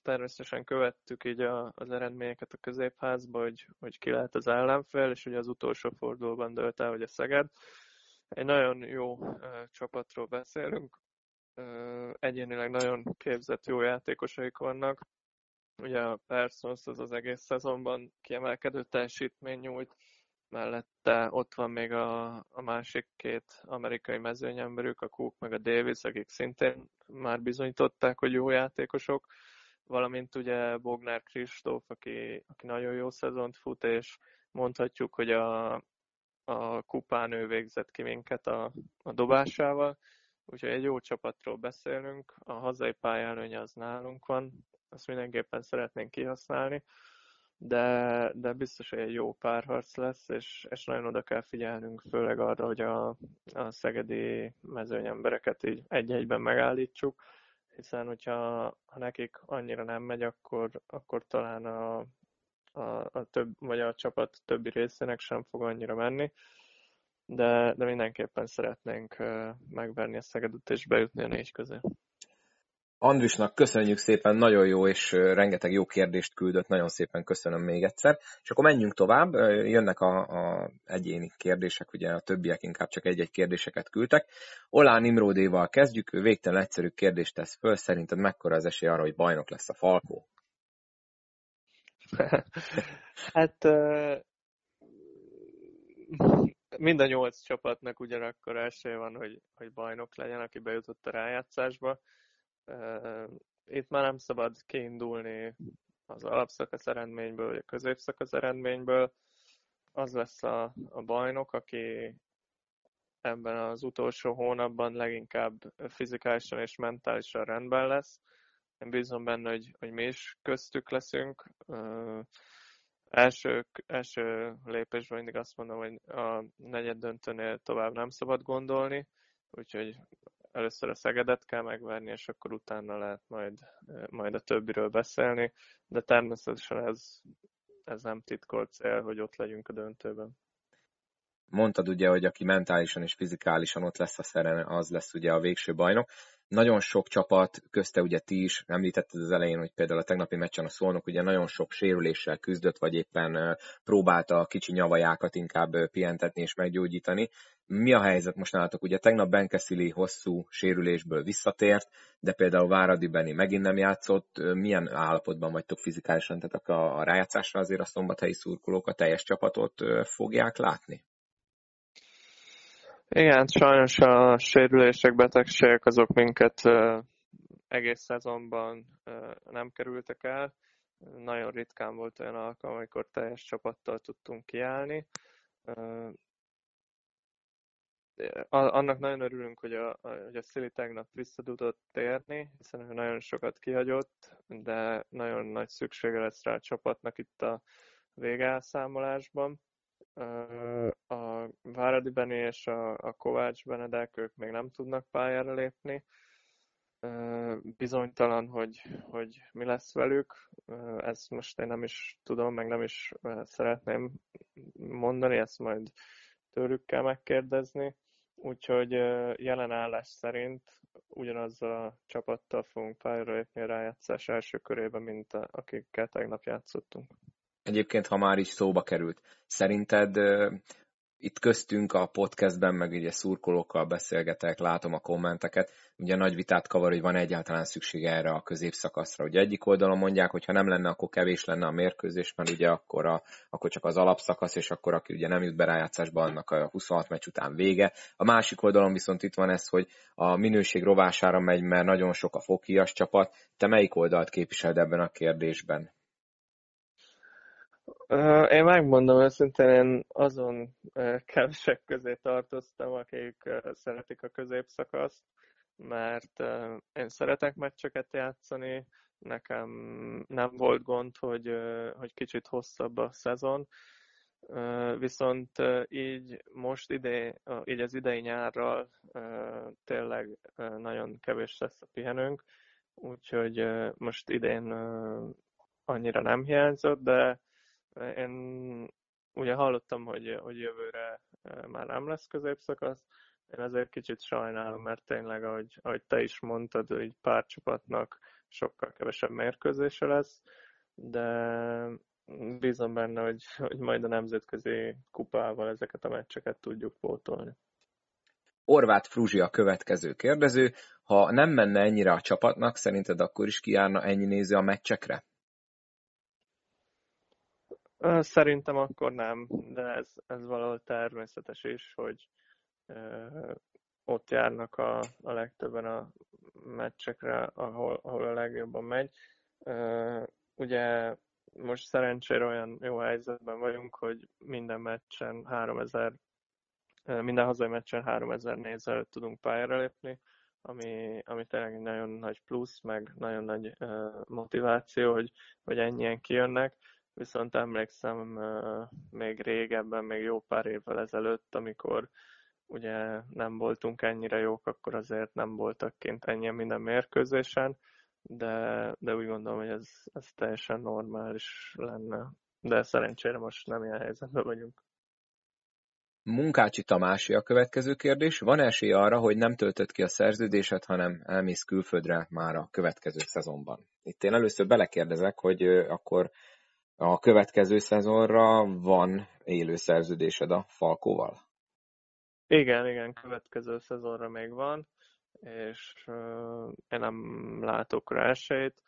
természetesen követtük így a, az eredményeket a középházba, hogy, hogy ki lehet az ellenfél, és ugye az utolsó fordulóban dölt el, hogy a Szeged. Egy nagyon jó csapatról beszélünk, egyénileg nagyon képzett jó játékosaik vannak, Ugye a Persons az az egész szezonban kiemelkedő teljesítmény nyújt, mellette. Ott van még a, a másik két amerikai mezőnyemberük, a Cook meg a Davis, akik szintén már bizonyították, hogy jó játékosok, valamint ugye Bognár Kristóf, aki, aki nagyon jó szezont fut, és mondhatjuk, hogy a, a kupán ő végzett ki minket a, a dobásával, úgyhogy egy jó csapatról beszélünk, a hazai pályelőnye az nálunk van, azt mindenképpen szeretnénk kihasználni, de, de biztos, hogy egy jó párharc lesz, és, és nagyon oda kell figyelnünk, főleg arra, hogy a, a szegedi mezőnyembereket így egy-egyben megállítsuk, hiszen hogyha ha nekik annyira nem megy, akkor, akkor talán a, a, a több, vagy a csapat többi részének sem fog annyira menni, de, de mindenképpen szeretnénk megverni a Szegedet és bejutni a négy közé. Andrisnak köszönjük szépen, nagyon jó és rengeteg jó kérdést küldött, nagyon szépen köszönöm még egyszer. És akkor menjünk tovább, jönnek a, a egyéni kérdések, ugye a többiek inkább csak egy-egy kérdéseket küldtek. Olán Imródéval kezdjük, ő végtelen egyszerű kérdést tesz föl, szerinted mekkora az esély arra, hogy bajnok lesz a Falkó? (laughs) hát mind a nyolc csapatnak ugyanakkor esély van, hogy, hogy bajnok legyen, aki bejutott a rájátszásba itt már nem szabad kiindulni az alapszakasz eredményből, vagy a középszakasz eredményből. Az lesz a, a bajnok, aki ebben az utolsó hónapban leginkább fizikálisan és mentálisan rendben lesz. Én bízom benne, hogy, hogy mi is köztük leszünk. Uh, első, első lépésben mindig azt mondom, hogy a negyed döntőnél tovább nem szabad gondolni, úgyhogy először a Szegedet kell megverni, és akkor utána lehet majd, majd a többiről beszélni, de természetesen ez, ez nem titkolt cél, hogy ott legyünk a döntőben. Mondtad ugye, hogy aki mentálisan és fizikálisan ott lesz a szeren, az lesz ugye a végső bajnok nagyon sok csapat, közte ugye ti is említetted az elején, hogy például a tegnapi meccsen a Szolnok ugye nagyon sok sérüléssel küzdött, vagy éppen próbálta a kicsi nyavajákat inkább pihentetni és meggyógyítani. Mi a helyzet most nálatok? Ugye tegnap Benkeszili hosszú sérülésből visszatért, de például Váradi Beni megint nem játszott. Milyen állapotban vagytok fizikálisan? Tehát a, a rájátszásra azért a szombathelyi szurkolók a teljes csapatot fogják látni? Igen, sajnos a sérülések, betegségek azok minket egész szezonban nem kerültek el. Nagyon ritkán volt olyan alkalom, amikor teljes csapattal tudtunk kiállni. Annak nagyon örülünk, hogy a, hogy a Szili tegnap vissza tudott térni, hiszen ő nagyon sokat kihagyott, de nagyon nagy szüksége lesz rá a csapatnak itt a végelszámolásban a Váradi Benni és a, a Kovács Benedek, ők még nem tudnak pályára lépni. Bizonytalan, hogy, hogy mi lesz velük. Ezt most én nem is tudom, meg nem is szeretném mondani, ezt majd tőlük kell megkérdezni. Úgyhogy jelen állás szerint ugyanazzal a csapattal fogunk pályára lépni a rájátszás első körében, mint a, akikkel tegnap játszottunk egyébként, ha már is szóba került. Szerinted itt köztünk a podcastben, meg ugye szurkolókkal beszélgetek, látom a kommenteket, ugye nagy vitát kavar, hogy van egyáltalán szükség erre a középszakaszra. Ugye egyik oldalon mondják, hogy ha nem lenne, akkor kevés lenne a mérkőzés, mert ugye akkor, a, akkor csak az alapszakasz, és akkor aki ugye nem jut be rájátszásba, annak a 26 meccs után vége. A másik oldalon viszont itt van ez, hogy a minőség rovására megy, mert nagyon sok a fokias csapat. Te melyik oldalt képviseled ebben a kérdésben? Én megmondom őszintén, én azon kevesek közé tartoztam, akik szeretik a középszakaszt, mert én szeretek meccseket játszani, nekem nem volt gond, hogy, hogy kicsit hosszabb a szezon, viszont így most ide, így az idei nyárral tényleg nagyon kevés lesz a pihenőnk, úgyhogy most idén annyira nem hiányzott, de én ugye hallottam, hogy, hogy jövőre már nem lesz középszakasz, én ezért kicsit sajnálom, mert tényleg, ahogy, ahogy te is mondtad, hogy pár csapatnak sokkal kevesebb mérkőzése lesz, de bízom benne, hogy, hogy majd a nemzetközi kupával ezeket a meccseket tudjuk pótolni. Orvát Fruzsi a következő kérdező. Ha nem menne ennyire a csapatnak, szerinted akkor is kijárna ennyi néző a meccsekre? Szerintem akkor nem, de ez, ez valahol természetes is, hogy ott járnak a, a legtöbben a meccsekre, ahol, ahol a legjobban megy. Ugye most szerencsére olyan jó helyzetben vagyunk, hogy minden meccsen 3000, minden hazai meccsen 3000 néző tudunk pályára lépni, ami, ami tényleg egy nagyon nagy plusz, meg nagyon nagy motiváció, hogy, hogy ennyien kijönnek viszont emlékszem még régebben, még jó pár évvel ezelőtt, amikor ugye nem voltunk ennyire jók, akkor azért nem voltak kint ennyien minden mérkőzésen, de, de úgy gondolom, hogy ez, ez teljesen normális lenne. De szerencsére most nem ilyen helyzetben vagyunk. Munkácsi Tamási a következő kérdés. Van esély arra, hogy nem töltött ki a szerződéset, hanem elmész külföldre már a következő szezonban? Itt én először belekérdezek, hogy akkor a következő szezonra van élő szerződésed a Falkóval? Igen, igen, következő szezonra még van, és uh, én nem látok rá esélyt,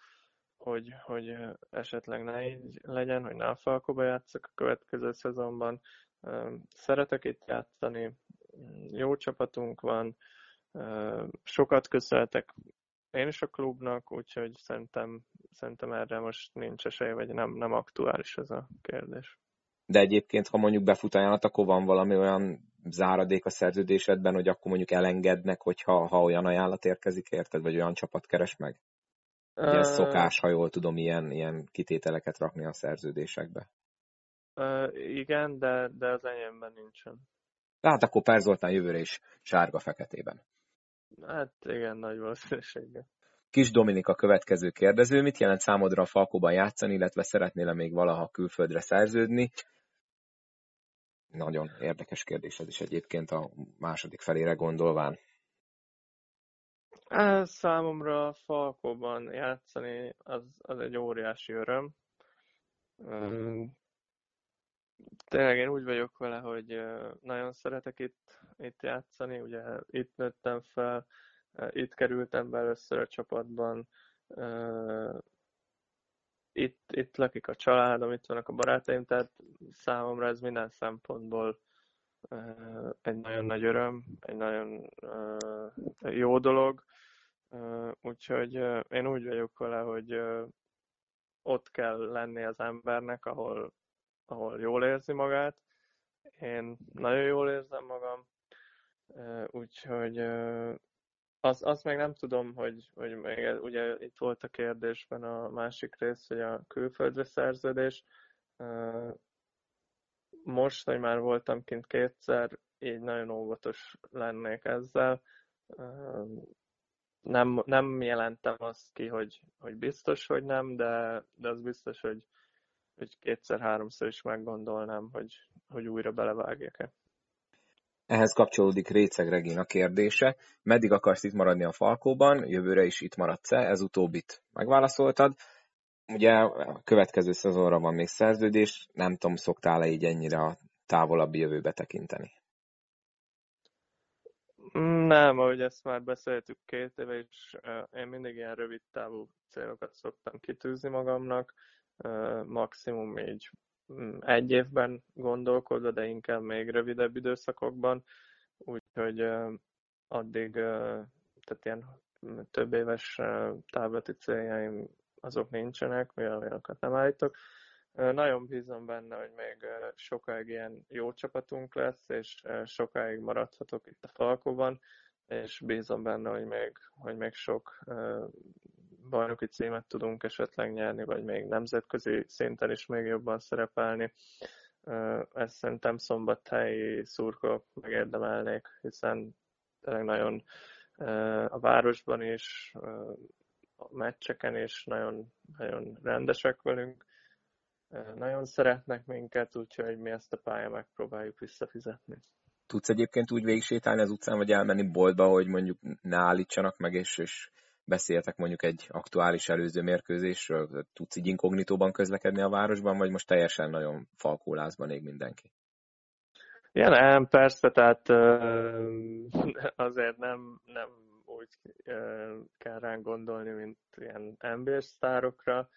hogy, hogy esetleg ne így legyen, hogy ne a Falkóba játszok a következő szezonban. Uh, szeretek itt játszani, jó csapatunk van, uh, sokat köszönhetek én is a klubnak, úgyhogy szerintem, szerintem erre most nincs esély, vagy nem, nem aktuális ez a kérdés. De egyébként, ha mondjuk befut ajánlat, akkor van valami olyan záradék a szerződésedben, hogy akkor mondjuk elengednek, hogyha ha olyan ajánlat érkezik, érted, vagy olyan csapat keres meg? Ugye ez szokás, ha jól tudom, ilyen, ilyen kitételeket rakni a szerződésekbe. Uh, igen, de, de az enyémben nincsen. Tehát akkor Per Zoltán jövőre is sárga-feketében. Hát igen, nagy valószínűséggel. Kis Dominik a következő kérdező. Mit jelent számodra a Falkóban játszani, illetve szeretnél-e még valaha külföldre szerződni? Nagyon érdekes kérdés ez is egyébként a második felére gondolván. Számomra a Falkóban játszani az, az egy óriási öröm. Tényleg én úgy vagyok vele, hogy nagyon szeretek itt, itt játszani, ugye itt nőttem fel, itt kerültem be először a csapatban, itt, itt lakik a családom, itt vannak a barátaim, tehát számomra ez minden szempontból egy nagyon nagy öröm, egy nagyon jó dolog, úgyhogy én úgy vagyok vele, hogy ott kell lenni az embernek, ahol, ahol jól érzi magát. Én nagyon jól érzem magam, úgyhogy azt, azt meg nem tudom, hogy, hogy még, ugye itt volt a kérdésben a másik rész, hogy a külföldre szerződés. Most, hogy már voltam kint kétszer, így nagyon óvatos lennék ezzel. Nem, nem jelentem azt ki, hogy, hogy biztos, hogy nem, de, de az biztos, hogy, hogy kétszer-háromszor is meggondolnám, hogy, hogy újra belevágjak-e. Ehhez kapcsolódik Réceg Regina kérdése. Meddig akarsz itt maradni a Falkóban? Jövőre is itt maradsz-e? Ez utóbbit megválaszoltad. Ugye a következő szezonra van még szerződés, nem tudom, szoktál-e így ennyire a távolabbi jövőbe tekinteni? Nem, ahogy ezt már beszéltük két éve, és én mindig ilyen rövid távú célokat szoktam kitűzni magamnak, maximum így mm, egy évben gondolkodva, de inkább még rövidebb időszakokban, úgyhogy addig, tehát ilyen több éves távlati céljaim azok nincsenek, mivel olyanokat nem állítok. Nagyon bízom benne, hogy még sokáig ilyen jó csapatunk lesz, és sokáig maradhatok itt a Falkóban, és bízom benne, hogy még, hogy még sok bajnoki címet tudunk esetleg nyerni, vagy még nemzetközi szinten is még jobban szerepelni. Ezt szerintem szombathelyi szurkolók megérdemelnék, hiszen tényleg nagyon a városban is, a meccseken is nagyon, nagyon rendesek velünk, nagyon szeretnek minket, úgyhogy mi ezt a pályát megpróbáljuk visszafizetni. Tudsz egyébként úgy végig sétálni az utcán, vagy elmenni boltba, hogy mondjuk ne állítsanak meg, és, és beszéltek mondjuk egy aktuális előző mérkőzésről? Tudsz így inkognitóban közlekedni a városban, vagy most teljesen nagyon falkólázban ég mindenki? Ja, nem, persze, tehát (laughs) azért nem, nem úgy kell ránk gondolni, mint ilyen NBA sztárokra,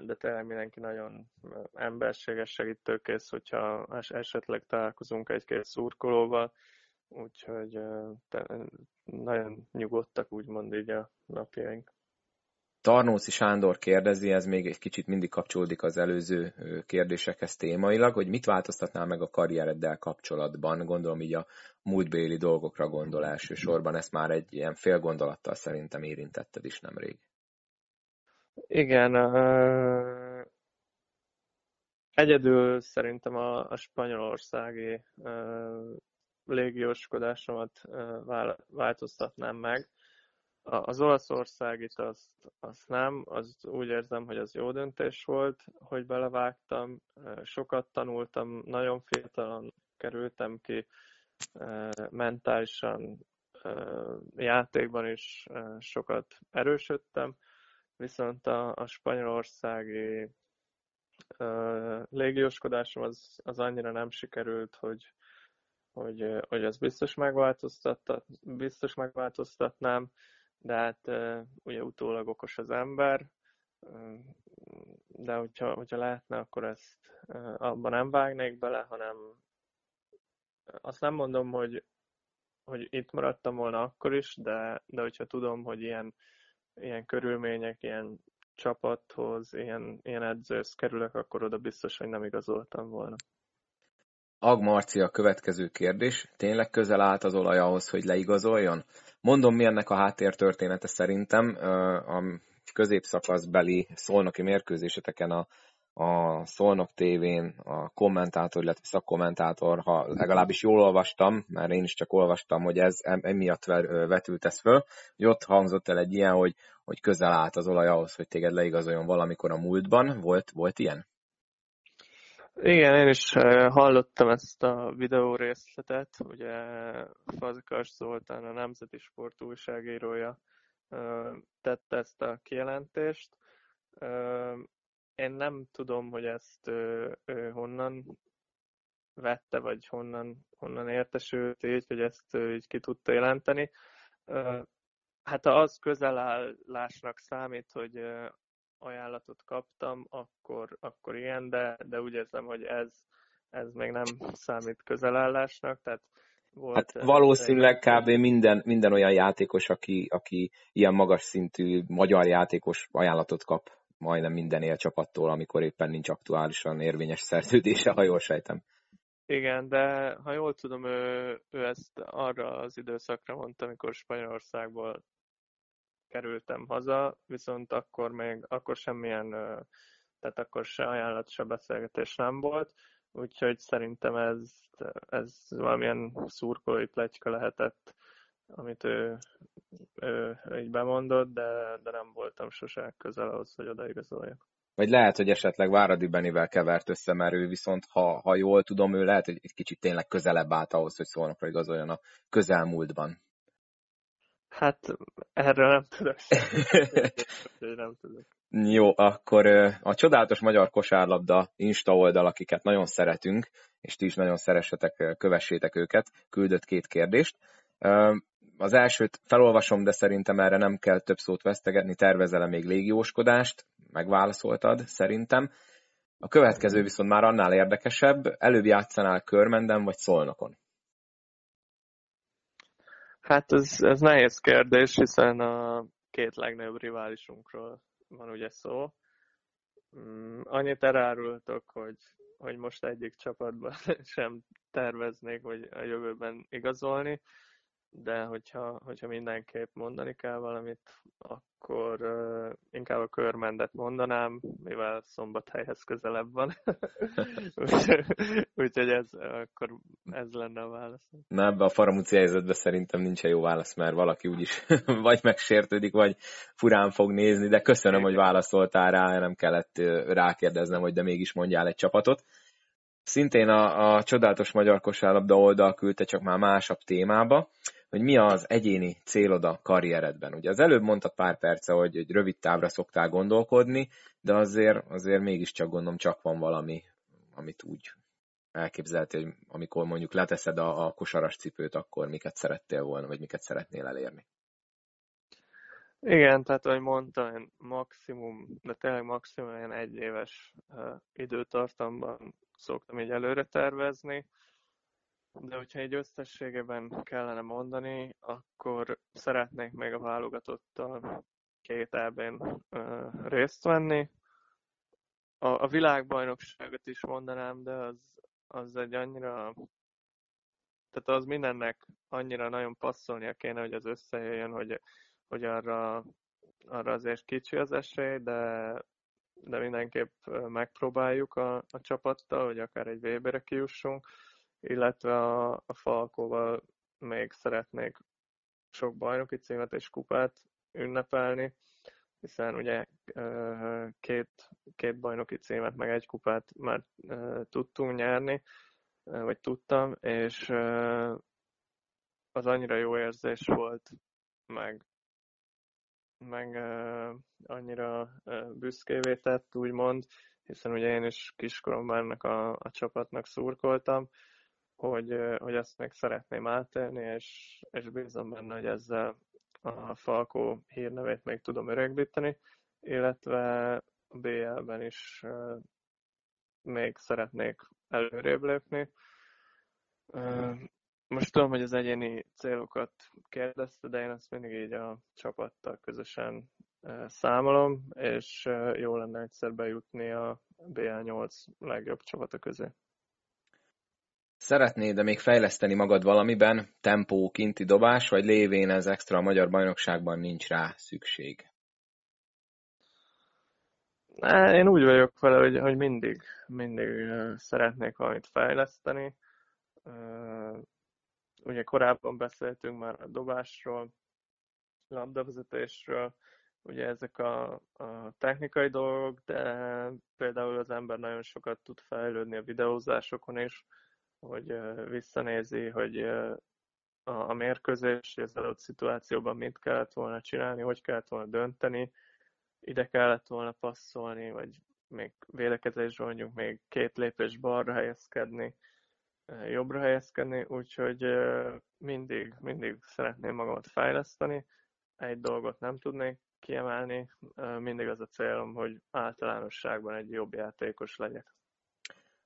de tényleg mindenki nagyon emberséges, segítőkész, hogyha esetleg találkozunk egy-két szurkolóval, úgyhogy nagyon nyugodtak úgymond így a napjaink. Tarnóci Sándor kérdezi, ez még egy kicsit mindig kapcsolódik az előző kérdésekhez témailag, hogy mit változtatnál meg a karriereddel kapcsolatban, gondolom így a múltbéli dolgokra gondol elsősorban, ezt már egy ilyen fél gondolattal szerintem érintetted is nemrég. Igen, uh, egyedül szerintem a, a spanyolországi uh, légióskodásomat változtatnám meg. Az olaszországit azt, azt nem, az úgy érzem, hogy az jó döntés volt, hogy belevágtam, sokat tanultam, nagyon fiatalon kerültem ki, mentálisan játékban is sokat erősödtem, viszont a, a spanyolországi légióskodásom az, az annyira nem sikerült, hogy, hogy, hogy az biztos, megváltoztat, biztos megváltoztatnám, de hát ugye utólag okos az ember, de hogyha, hogyha lehetne, akkor ezt abban nem vágnék bele, hanem azt nem mondom, hogy, hogy itt maradtam volna akkor is, de, de hogyha tudom, hogy ilyen, ilyen körülmények, ilyen csapathoz, ilyen, ilyen edzőhöz kerülök, akkor oda biztos, hogy nem igazoltam volna. Ag Marci a következő kérdés. Tényleg közel állt az olaj ahhoz, hogy leigazoljon? Mondom, mi ennek a háttértörténete szerintem. A középszakaszbeli szolnoki mérkőzéseteken a, a Szolnok tévén a kommentátor, illetve szakkommentátor, ha legalábbis jól olvastam, mert én is csak olvastam, hogy ez emiatt vetült ez föl, hogy ott hangzott el egy ilyen, hogy, hogy közel állt az olaj ahhoz, hogy téged leigazoljon valamikor a múltban. Volt, volt ilyen? Igen, én is hallottam ezt a videó részletet, ugye Fazekas Zoltán, a Nemzeti Sport újságírója tette ezt a kijelentést. Én nem tudom, hogy ezt ő honnan vette, vagy honnan, honnan értesült így, hogy ezt így ki tudta jelenteni. Hát az közelállásnak számít, hogy ajánlatot kaptam, akkor, akkor ilyen, de, de úgy érzem, hogy ez, ez még nem számít közelállásnak, tehát volt hát valószínűleg kb. Minden, minden olyan játékos, aki, aki ilyen magas szintű magyar játékos ajánlatot kap majdnem minden élcsapattól, amikor éppen nincs aktuálisan érvényes szerződése, ha jól sejtem. Igen, de ha jól tudom, ő, ő ezt arra az időszakra mondta, amikor Spanyolországból kerültem haza, viszont akkor még, akkor semmilyen, tehát akkor se ajánlat, se beszélgetés nem volt, úgyhogy szerintem ez, ez valamilyen szurkolói pletyka lehetett, amit ő, ő így bemondott, de, de nem voltam sose közel ahhoz, hogy odaigazoljak. Vagy lehet, hogy esetleg Váradi Benivel kevert össze, mert ő viszont, ha, ha jól tudom, ő lehet, hogy egy kicsit tényleg közelebb állt ahhoz, hogy szólnokra igazoljon a közelmúltban. Hát erről nem tudok. nem tudok. (laughs) Jó, akkor a csodálatos magyar kosárlabda Insta oldal, akiket nagyon szeretünk, és ti is nagyon szeressetek, kövessétek őket, küldött két kérdést. Az elsőt felolvasom, de szerintem erre nem kell több szót vesztegetni, tervezel még légióskodást? Megválaszoltad, szerintem. A következő viszont már annál érdekesebb, előbb játszanál körmenden vagy szolnokon? Hát ez, ez nehéz kérdés, hiszen a két legnagyobb riválisunkról van ugye szó. Mm, annyit elárultok, hogy, hogy most egyik csapatban (laughs) sem terveznék, hogy a jövőben igazolni de hogyha, hogyha mindenképp mondani kell valamit, akkor uh, inkább a körmendet mondanám, mivel szombathelyhez közelebb van. (laughs) Úgyhogy ez, akkor ez lenne a válasz. Na ebbe a faramúci helyzetben szerintem nincsen jó válasz, mert valaki úgyis (laughs) vagy megsértődik, vagy furán fog nézni, de köszönöm, hogy válaszoltál rá, nem kellett rákérdeznem, hogy de mégis mondjál egy csapatot. Szintén a, a csodálatos magyar kosárlabda oldal küldte csak már másabb témába hogy mi az egyéni célod a karrieredben. Ugye az előbb mondtad pár perce, hogy, hogy rövid távra szoktál gondolkodni, de azért, azért mégiscsak gondolom csak van valami, amit úgy elképzelti, hogy amikor mondjuk leteszed a, a kosaras cipőt, akkor miket szerettél volna, vagy miket szeretnél elérni. Igen, tehát ahogy mondtam, maximum, de tényleg maximum olyan egy éves időtartamban szoktam így előre tervezni, de hogyha egy összességében kellene mondani, akkor szeretnék még a válogatottal két ebben részt venni. A, a világbajnokságot is mondanám, de az, az egy annyira tehát az mindennek annyira nagyon passzolnia kéne, hogy az összejöjjön, hogy, hogy arra, arra azért kicsi az esély, de, de mindenképp megpróbáljuk a, a csapattal, hogy akár egy Weberre kiussunk illetve a, a Falkóval még szeretnék sok bajnoki címet és kupát ünnepelni, hiszen ugye két, két bajnoki címet, meg egy kupát már tudtunk nyerni, vagy tudtam, és az annyira jó érzés volt, meg, meg annyira büszkévé tett, úgymond, hiszen ugye én is kiskoromban ennek a, a csapatnak szurkoltam, hogy, hogy ezt még szeretném átélni, és, és bízom benne, hogy ezzel a Falkó hírnevét még tudom öregbíteni, illetve a BL-ben is még szeretnék előrébb lépni. Most tudom, hogy az egyéni célokat kérdezte, de én azt mindig így a csapattal közösen számolom, és jó lenne egyszer bejutni a BL8 legjobb csapata közé. Szeretnéd de még fejleszteni magad valamiben, tempó, kinti dobás, vagy lévén ez extra a magyar bajnokságban nincs rá szükség? Én úgy vagyok vele, hogy, hogy mindig, mindig szeretnék valamit fejleszteni. Ugye korábban beszéltünk már a dobásról, labdavezetésről, ugye ezek a, a technikai dolgok, de például az ember nagyon sokat tud fejlődni a videózásokon is, hogy visszanézi, hogy a mérkőzés, az adott szituációban mit kellett volna csinálni, hogy kellett volna dönteni, ide kellett volna passzolni, vagy még védekezésben mondjuk még két lépés balra helyezkedni, jobbra helyezkedni, úgyhogy mindig, mindig szeretném magamat fejleszteni. Egy dolgot nem tudnék kiemelni, mindig az a célom, hogy általánosságban egy jobb játékos legyek.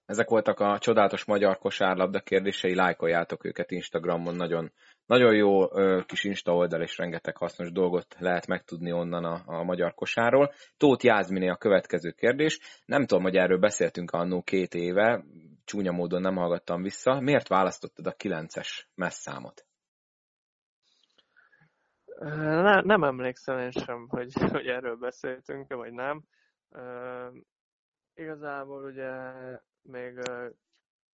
Ezek voltak a csodálatos magyar kosárlabda kérdései, lájkoljátok őket Instagramon, nagyon, nagyon jó kis Insta oldal, és rengeteg hasznos dolgot lehet megtudni onnan a, a magyar kosáról. Tóth Jászminé a következő kérdés. Nem tudom, hogy erről beszéltünk annó két éve, csúnya módon nem hallgattam vissza. Miért választottad a 9-es messzámot? Ne, nem emlékszem én sem, hogy, hogy erről beszéltünk, vagy nem. Igazából ugye még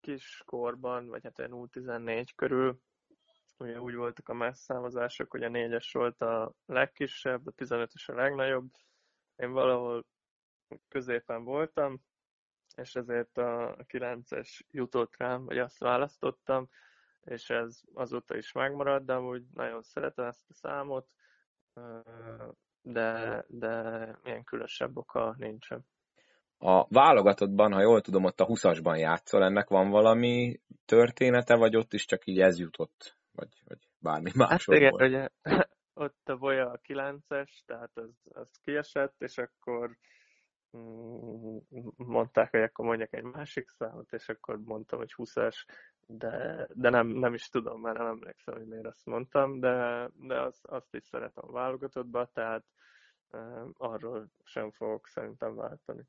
kiskorban, vagy hát olyan U14 körül, ugye úgy voltak a messzámozások, hogy a 4-es volt a legkisebb, a 15-ös a legnagyobb. Én valahol középen voltam, és ezért a 9-es jutott rám, vagy azt választottam, és ez azóta is megmaradt, de amúgy nagyon szeretem ezt a számot, de, de milyen különösebb oka nincsen. A válogatottban, ha jól tudom, ott a 20-asban játszol, ennek van valami története, vagy ott is csak így ez jutott? Vagy, vagy bármi más hát igen, ugye (laughs) ott a bolya a 9-es, tehát az, az kiesett, és akkor mm, mondták, hogy akkor mondjak egy másik számot, és akkor mondtam, hogy 20-as, de, de nem, nem is tudom, már nem emlékszem, hogy miért azt mondtam, de, de az, azt is szeretem válogatottba, tehát e, arról sem fogok szerintem váltani.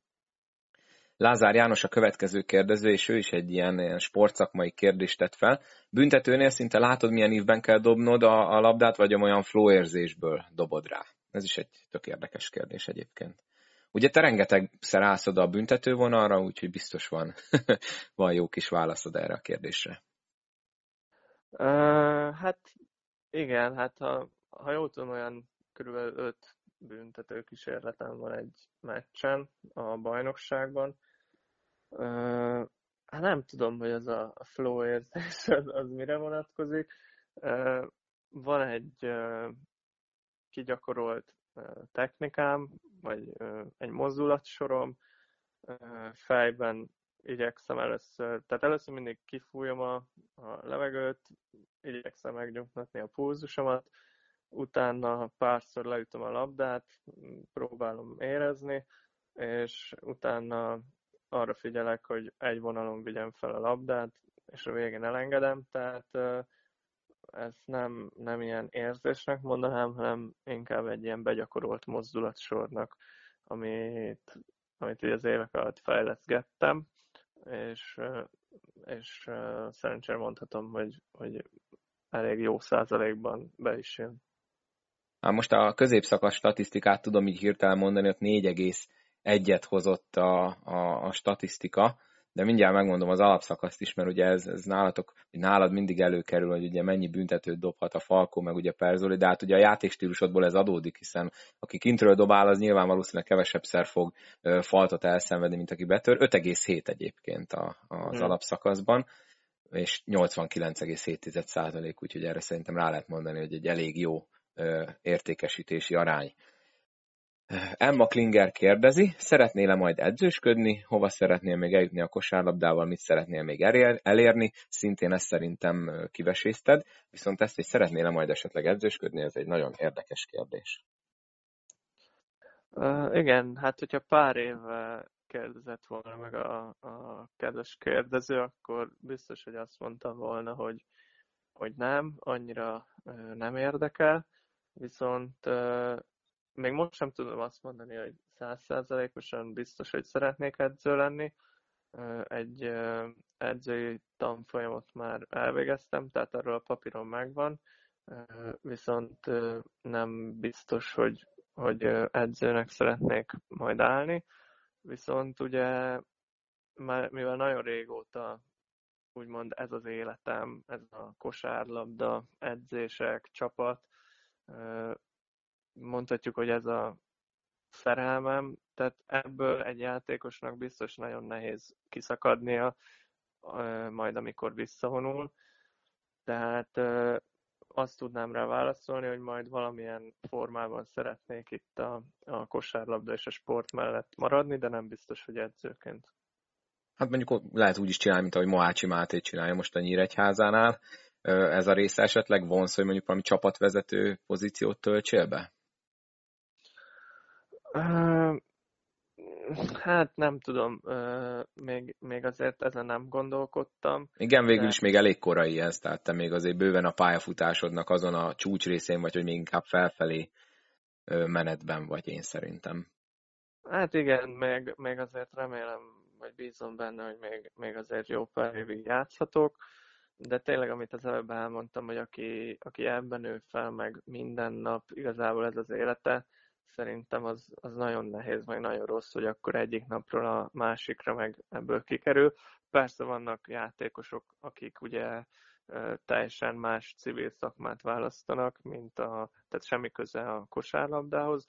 Lázár János a következő kérdező, és ő is egy ilyen, ilyen sportszakmai kérdést tett fel. Büntetőnél szinte látod, milyen évben kell dobnod a, a labdát, vagy olyan flow érzésből dobod rá? Ez is egy tök érdekes kérdés egyébként. Ugye te rengetegszer állsz oda a büntetővonalra, úgyhogy biztos van, (laughs) van jó kis válaszod erre a kérdésre. Uh, hát igen, hát ha, ha jól tudom, olyan körülbelül öt büntető kísérletem van egy meccsen a bajnokságban. Hát nem tudom, hogy ez a flow érzés az, az mire vonatkozik. Van egy kigyakorolt technikám, vagy egy mozdulatsorom, fejben igyekszem először, tehát először mindig kifújom a, a levegőt, igyekszem megnyugtatni a pulzusomat, utána párszor leütöm a labdát, próbálom érezni, és utána arra figyelek, hogy egy vonalon vigyem fel a labdát, és a végén elengedem, tehát ezt nem, nem ilyen érzésnek mondanám, hanem inkább egy ilyen begyakorolt mozdulatsornak, amit, amit így az évek alatt fejleszgettem, és, és szerencsére mondhatom, hogy, hogy elég jó százalékban be is jön. Most a középszakas statisztikát tudom így hirtelen mondani, ott 4,1-et hozott a, a, a statisztika, de mindjárt megmondom az alapszakaszt is, mert ugye ez, ez nálatok, hogy nálad mindig előkerül, hogy ugye mennyi büntetőt dobhat a Falkó, meg ugye Perzoli, de hát ugye a játékstílusodból ez adódik, hiszen aki kintről dobál, az nyilván valószínűleg kevesebbszer fog ö, faltot elszenvedni, mint aki betör. 5,7 egyébként a, az hmm. alapszakaszban, és 89,7 százalék, úgyhogy erre szerintem rá lehet mondani, hogy egy elég jó ö, értékesítési arány. Emma Klinger kérdezi, szeretnél-e majd edzősködni, hova szeretnél még eljutni a kosárlabdával, mit szeretnél még elérni, szintén ezt szerintem kivesézted, viszont ezt, hogy szeretnél-e majd esetleg edzősködni, ez egy nagyon érdekes kérdés. Uh, igen, hát hogyha pár éve kérdezett volna meg a, a kedves kérdező, akkor biztos, hogy azt mondtam volna, hogy, hogy nem, annyira uh, nem érdekel, viszont uh, még most sem tudom azt mondani, hogy százszázalékosan biztos, hogy szeretnék edző lenni. Egy edzői tanfolyamot már elvégeztem, tehát arról a papíron megvan, viszont nem biztos, hogy, hogy edzőnek szeretnék majd állni. Viszont ugye, már, mivel nagyon régóta úgymond ez az életem, ez a kosárlabda, edzések, csapat, mondhatjuk, hogy ez a szerelmem, tehát ebből egy játékosnak biztos nagyon nehéz kiszakadnia, majd amikor visszavonul. Tehát azt tudnám rá válaszolni, hogy majd valamilyen formában szeretnék itt a, a kosárlabda és a sport mellett maradni, de nem biztos, hogy edzőként. Hát mondjuk lehet úgy is csinálni, mint ahogy Mohácsi Máté csinálja most a Nyíregyházánál. Ez a része esetleg vonz, hogy mondjuk valami csapatvezető pozíciót töltsél be? Hát nem tudom, még, még azért ezen nem gondolkodtam. Igen, végül de... is még elég korai ez, tehát te még azért bőven a pályafutásodnak azon a csúcs részén vagy, hogy még inkább felfelé menetben vagy én szerintem. Hát igen, még, még azért remélem, vagy bízom benne, hogy még, még azért jó pár évig játszhatok, de tényleg, amit az előbb elmondtam, hogy aki, aki ebben nő fel, meg minden nap igazából ez az élete, szerintem az, az nagyon nehéz, meg nagyon rossz, hogy akkor egyik napról a másikra meg ebből kikerül. Persze vannak játékosok, akik ugye teljesen más civil szakmát választanak, mint a, tehát semmi köze a kosárlabdához,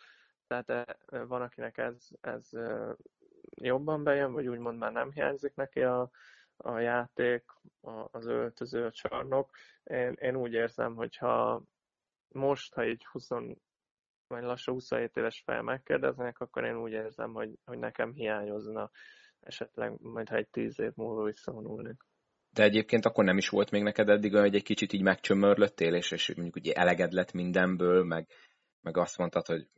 tehát van, akinek ez, ez jobban bejön, vagy úgymond már nem hiányzik neki a, a játék, az öltöző, a csarnok. Én, én úgy érzem, hogyha most, ha így majd lassan 27 éves fel megkérdeznek, akkor én úgy érzem, hogy, hogy nekem hiányozna esetleg majd ha egy tíz év múlva visszavonulnék. De egyébként akkor nem is volt még neked eddig hogy egy kicsit így megcsömörlöttél, és, és mondjuk ugye eleged lett mindenből, meg, meg azt mondtad, hogy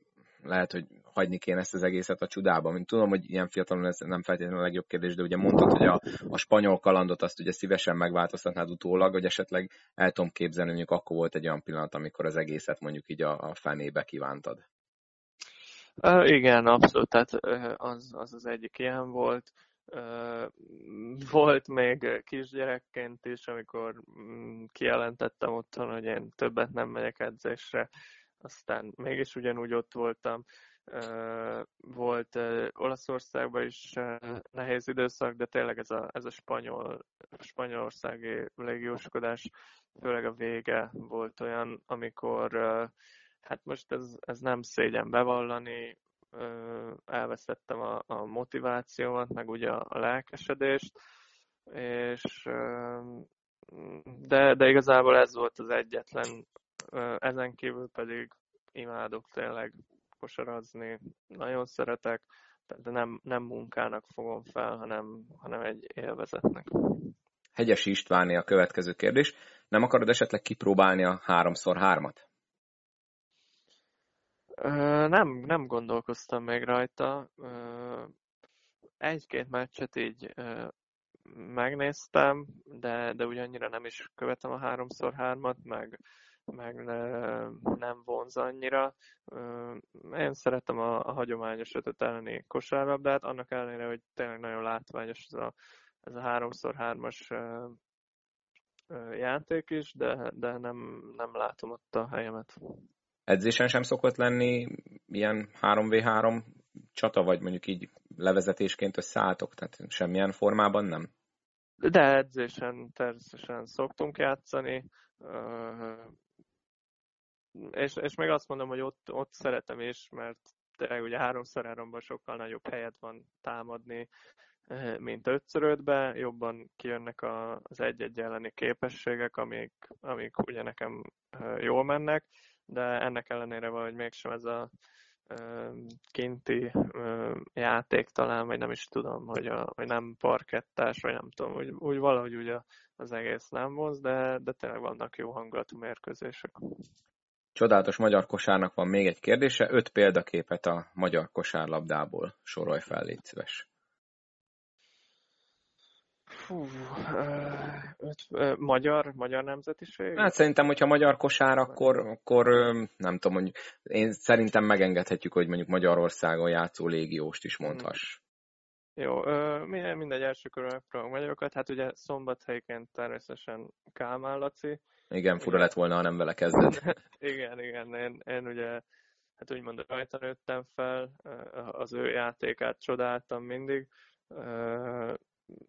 lehet, hogy hagyni kéne ezt az egészet a csudába. Mint tudom, hogy ilyen fiatalon ez nem feltétlenül a legjobb kérdés, de ugye mondtad, hogy a, a spanyol kalandot azt ugye szívesen megváltoztatnád utólag, hogy esetleg el tudom képzelni, mondjuk akkor volt egy olyan pillanat, amikor az egészet mondjuk így a, a fenébe kívántad. Uh, igen, abszolút, tehát az, az az egyik ilyen volt. Volt még kisgyerekként is, amikor um, kijelentettem otthon, hogy én többet nem megyek edzésre, aztán mégis ugyanúgy ott voltam. Volt Olaszországban is nehéz időszak, de tényleg ez a, ez a spanyol, spanyolországi légióskodás, főleg a vége volt olyan, amikor hát most ez, ez nem szégyen bevallani, elvesztettem a, a motivációmat, meg ugye a, a lelkesedést, és de, de igazából ez volt az egyetlen, ezen kívül pedig imádok tényleg kosarazni, nagyon szeretek, de nem, nem munkának fogom fel, hanem, hanem egy élvezetnek. Hegyesi Istváné a következő kérdés. Nem akarod esetleg kipróbálni a 3x3-at? Nem, nem gondolkoztam még rajta. Egy-két meccset így megnéztem, de, de ugyannyira nem is követem a 3x3-at, meg, meg ne, nem vonz annyira. Én szeretem a, a hagyományos ötöt elleni kosárlabdát, annak ellenére, hogy tényleg nagyon látványos ez a, ez a 3x3-as játék is, de, de nem, nem látom ott a helyemet edzésen sem szokott lenni ilyen 3v3 csata, vagy mondjuk így levezetésként összeálltok? Tehát semmilyen formában nem? De edzésen természetesen szoktunk játszani, és, és még azt mondom, hogy ott, ott szeretem is, mert tényleg ugye háromszor háromban sokkal nagyobb helyet van támadni, mint ötször jobban kijönnek az egy-egy elleni képességek, amik, amik ugye nekem jól mennek, de ennek ellenére valahogy mégsem ez a kinti játék talán, vagy nem is tudom, hogy, a, hogy nem parkettás, vagy nem tudom, úgy, úgy valahogy ugye az egész nem vonz, de, de tényleg vannak jó hangulatú mérkőzések. Csodálatos magyar kosárnak van még egy kérdése, öt példaképet a magyar kosárlabdából sorolj fel, légy szíves. Fú, öt, magyar, magyar nemzetiség? Hát szerintem, hogyha magyar kosár, akkor, akkor nem tudom, hogy én szerintem megengedhetjük, hogy mondjuk Magyarországon játszó légióst is mondhass. Jó, mindegy első körül megpróbálunk magyarokat. Hát ugye szombathelyként természetesen Kálmán Laci. Igen, fura lett volna, ha nem vele kezded. (laughs) igen, igen, én, én ugye hát úgymond rajta nőttem fel, az ő játékát csodáltam mindig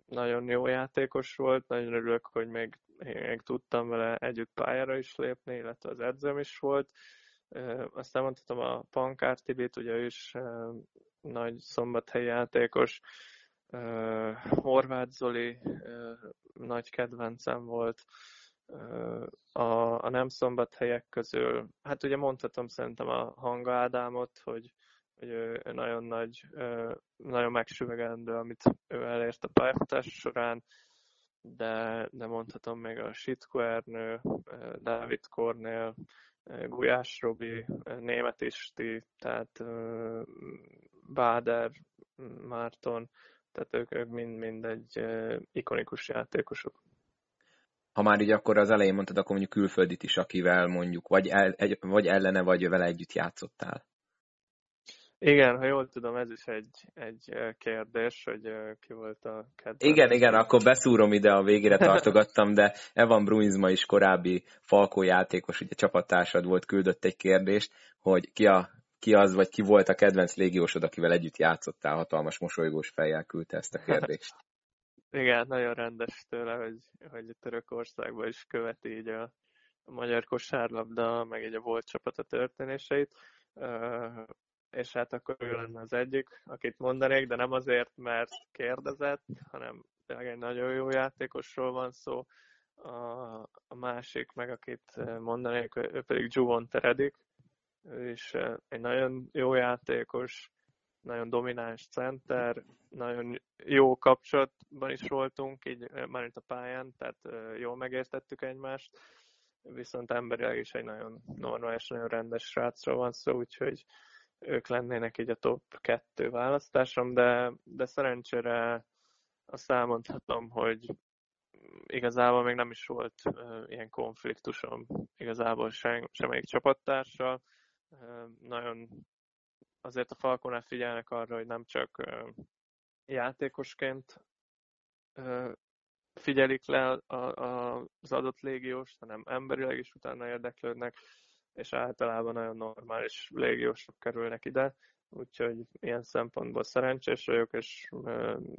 nagyon jó játékos volt, nagyon örülök, hogy még, még tudtam vele együtt pályára is lépni, illetve az edzőm is volt. Aztán mondhatom a Pankár Tibit, ugye is nagy szombathelyi játékos, Horváth Zoli nagy kedvencem volt, a, a nem szombathelyek közül, hát ugye mondhatom szerintem a Hanga Ádámot, hogy hogy ő nagyon nagy, nagyon megsüvegendő, amit ő elért a pályafutás során, de, de mondhatom még a Sitko Ernő, Dávid Kornél, Gulyás Robi, Német Isti, tehát Báder, Márton, tehát ők, ők mind, mind egy ikonikus játékosok. Ha már így akkor az elején mondtad, akkor mondjuk külföldit is, akivel mondjuk vagy, el, egy, vagy ellene, vagy vele együtt játszottál. Igen, ha jól tudom, ez is egy, egy kérdés, hogy ki volt a kedvenc. Igen, igen, akkor beszúrom ide, a végére tartogattam, de Evan Bruinsma is korábbi Falkó játékos, ugye csapattársad volt, küldött egy kérdést, hogy ki, a, ki az, vagy ki volt a kedvenc légiósod, akivel együtt játszottál, hatalmas mosolygós fejjel küldte ezt a (laughs) kérdést. Igen, nagyon rendes tőle, hogy, hogy Törökországban is követi így a, a magyar kosárlabda, meg egy a volt csapata történéseit és hát akkor ő lenne az egyik, akit mondanék, de nem azért, mert kérdezett, hanem tényleg egy nagyon jó játékosról van szó. A, a másik, meg akit mondanék, ő pedig Juvon Teredik, is egy nagyon jó játékos, nagyon domináns center, nagyon jó kapcsolatban is voltunk, így már itt a pályán, tehát jól megértettük egymást, viszont emberileg is egy nagyon normális, nagyon rendes srácról van szó, úgyhogy ők lennének így a top kettő választásom, de, de szerencsére azt elmondhatom, hogy igazából még nem is volt ilyen konfliktusom igazából sem, semmelyik csapattársal. Uh, nagyon azért a Falkonál figyelnek arra, hogy nem csak játékosként figyelik le a, a, az adott légiós, hanem emberileg is utána érdeklődnek, és általában nagyon normális légiósok kerülnek ide, úgyhogy ilyen szempontból szerencsés vagyok, és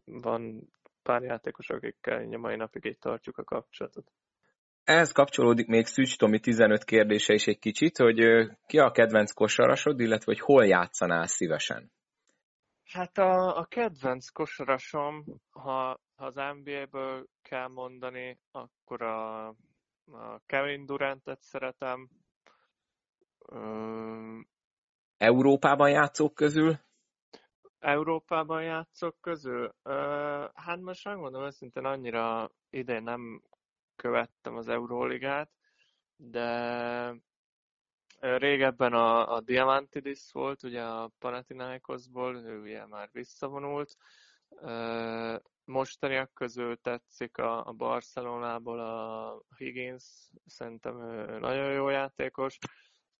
van pár játékos, akikkel a mai napig így tartjuk a kapcsolatot. Ehhez kapcsolódik még Szűcs Tomi 15 kérdése is egy kicsit, hogy ki a kedvenc kosarasod, illetve hogy hol játszanál szívesen? Hát a, a kedvenc kosarasom, ha, ha az NBA-ből kell mondani, akkor a, a Kevin Durantet szeretem. Európában játszók közül? Európában játszok közül? Hát most megmondom őszintén, annyira idén nem követtem az Euróligát, de régebben a, a Diamantidis volt, ugye a Panathinaikosból, ő ugye már visszavonult. Mostaniak közül tetszik a, a Barcelonából a Higgins, szerintem ő nagyon jó játékos.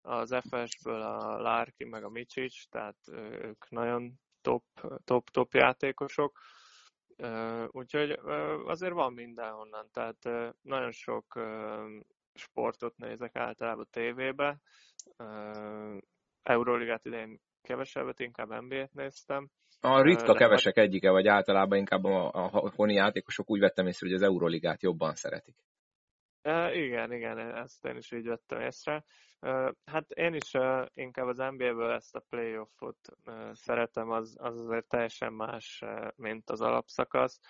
Az FS-ből a Larki meg a Micsics, tehát ők nagyon top, top, top játékosok. Úgyhogy azért van mindenhonnan, tehát nagyon sok sportot nézek általában tévébe. Euróligát idén kevesebbet, inkább NBA-t néztem. A ritka De kevesek egyike, vagy általában inkább a, a honi játékosok úgy vettem észre, hogy az Euróligát jobban szeretik. Igen, igen, ezt én is így vettem észre. Hát én is uh, inkább az NBA-ből ezt a playoffot szeretem, az, az azért teljesen más, mint az alapszakasz.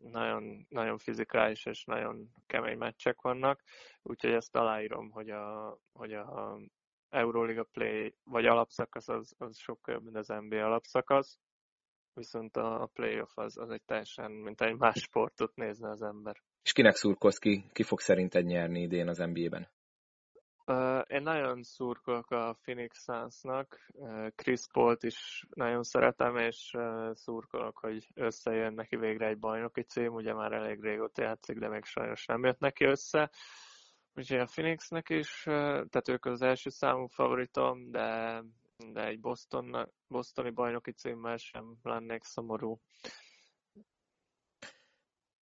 Nagyon, nagyon fizikális és nagyon kemény meccsek vannak, úgyhogy ezt aláírom, hogy a, hogy a Euroliga Play vagy alapszakasz az, az sokkal jobb, mint az NBA alapszakasz, viszont a playoff az, az egy teljesen, mint egy más sportot nézne az ember. És kinek szurkolsz ki? Ki fog szerinted nyerni idén az NBA-ben? Uh, én nagyon szurkolok a Phoenix Suns-nak, uh, Chris Paul-t is nagyon szeretem, és uh, szurkolok, hogy összejön neki végre egy bajnoki cím, ugye már elég régóta játszik, de még sajnos nem jött neki össze. Úgyhogy a Phoenixnek is, tehát ők az első számú favoritom, de, de egy Boston, bostoni bajnoki címmel sem lennék szomorú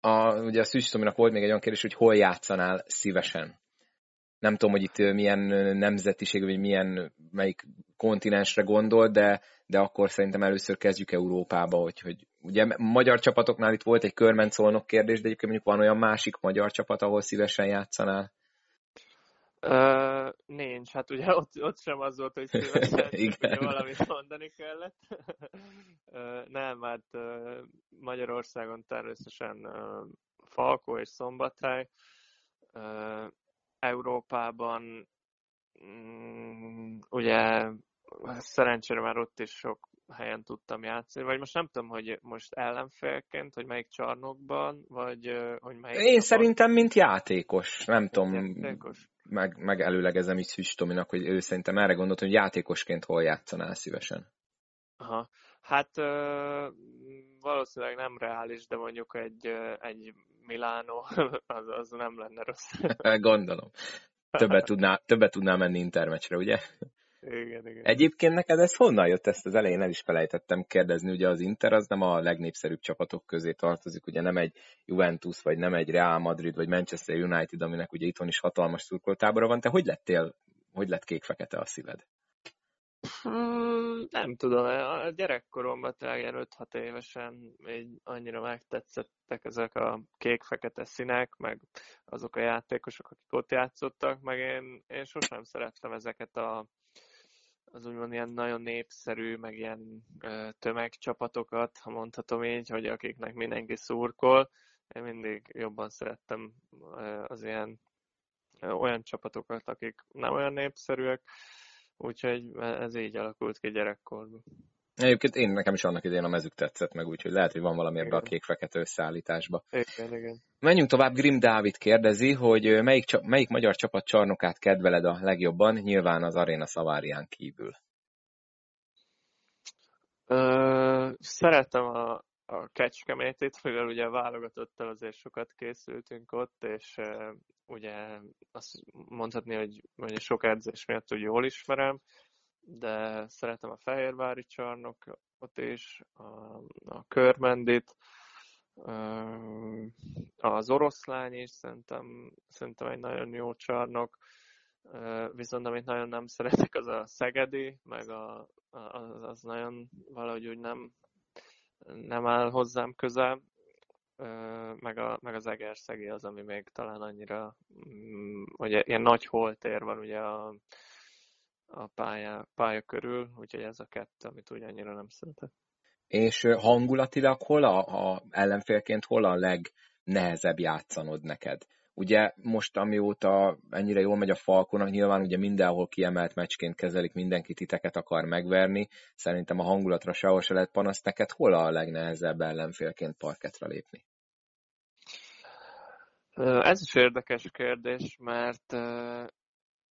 a, ugye a Szűcs Tominak volt még egy olyan kérdés, hogy hol játszanál szívesen. Nem tudom, hogy itt milyen nemzetiség, vagy milyen, melyik kontinensre gondol, de, de akkor szerintem először kezdjük Európába, hogy, hogy ugye magyar csapatoknál itt volt egy körmencolnok kérdés, de egyébként mondjuk van olyan másik magyar csapat, ahol szívesen játszanál? Uh, nincs, hát ugye ott, ott sem az volt, hogy szívesen (laughs) valamit mondani kellett. (laughs) uh, nem, hát uh, Magyarországon természetesen uh, Falkó és Szombathely. Uh, Európában um, ugye szerencsére már ott is sok helyen tudtam játszani, vagy most nem tudom, hogy most ellenfélként, hogy melyik csarnokban, vagy hogy melyik... Én csapat... szerintem, mint játékos, nem mint tudom, játékos? Meg, meg előlegezem így Szűcs Tominak, hogy ő szerintem erre gondolt, hogy játékosként hol játszanál szívesen. Aha. Hát ö, valószínűleg nem reális, de mondjuk egy, egy Milánó, (laughs) az, az nem lenne rossz. Gondolom. Többet tudná, többet tudná menni intermecsre, ugye? Igen, igen. Egyébként neked ez honnan jött? Ezt az elején el is felejtettem kérdezni. Ugye az Inter az nem a legnépszerűbb csapatok közé tartozik, ugye nem egy Juventus, vagy nem egy Real Madrid, vagy Manchester United, aminek ugye itthon is hatalmas szurkoltábora van. Te hogy lettél, hogy lett kék-fekete a szíved? Hmm, nem tudom, a gyerekkoromban ilyen 5-6 évesen így annyira megtetszettek ezek a kék-fekete színek, meg azok a játékosok, akik ott játszottak, meg én, én sosem szerettem ezeket a az úgymond ilyen nagyon népszerű, meg ilyen tömegcsapatokat, ha mondhatom így, hogy akiknek mindenki szurkol. Én mindig jobban szerettem az ilyen olyan csapatokat, akik nem olyan népszerűek. úgyhogy ez így alakult ki gyerekkorban. Egyébként én nekem is annak idején a mezük tetszett meg, úgyhogy lehet, hogy van valami ebbe a kék-fekete összeállításba. Igen, igen. Menjünk tovább, Grim Dávid kérdezi, hogy melyik, melyik magyar csapat csarnokát kedveled a legjobban, nyilván az Arena Szavárián kívül. Ö, szeretem a, a Kecskemétét, mivel ugye a válogatottal azért sokat készültünk ott, és uh, ugye azt mondhatni, hogy, hogy sok edzés miatt úgy jól ismerem, de szeretem a Fehérvári csarnokot is, a, a Körmendit, az oroszlány is szerintem, szerintem egy nagyon jó csarnok, viszont amit nagyon nem szeretek, az a Szegedi, meg a, az, az nagyon valahogy úgy nem, nem áll hozzám közel, meg, a, meg az Egerszegi az, ami még talán annyira, mm, ugye ilyen nagy holtér van ugye a, a pálya, pálya körül, úgyhogy ez a kettő, amit úgy annyira nem szeretek. És hangulatilag hol a, a ellenfélként hol a legnehezebb játszanod neked? Ugye most amióta ennyire jól megy a Falkonak, nyilván ugye mindenhol kiemelt meccsként kezelik, mindenki titeket akar megverni. Szerintem a hangulatra sehol se lehet panasz. Neked hol a legnehezebb ellenfélként parketra lépni? Ez is érdekes kérdés, mert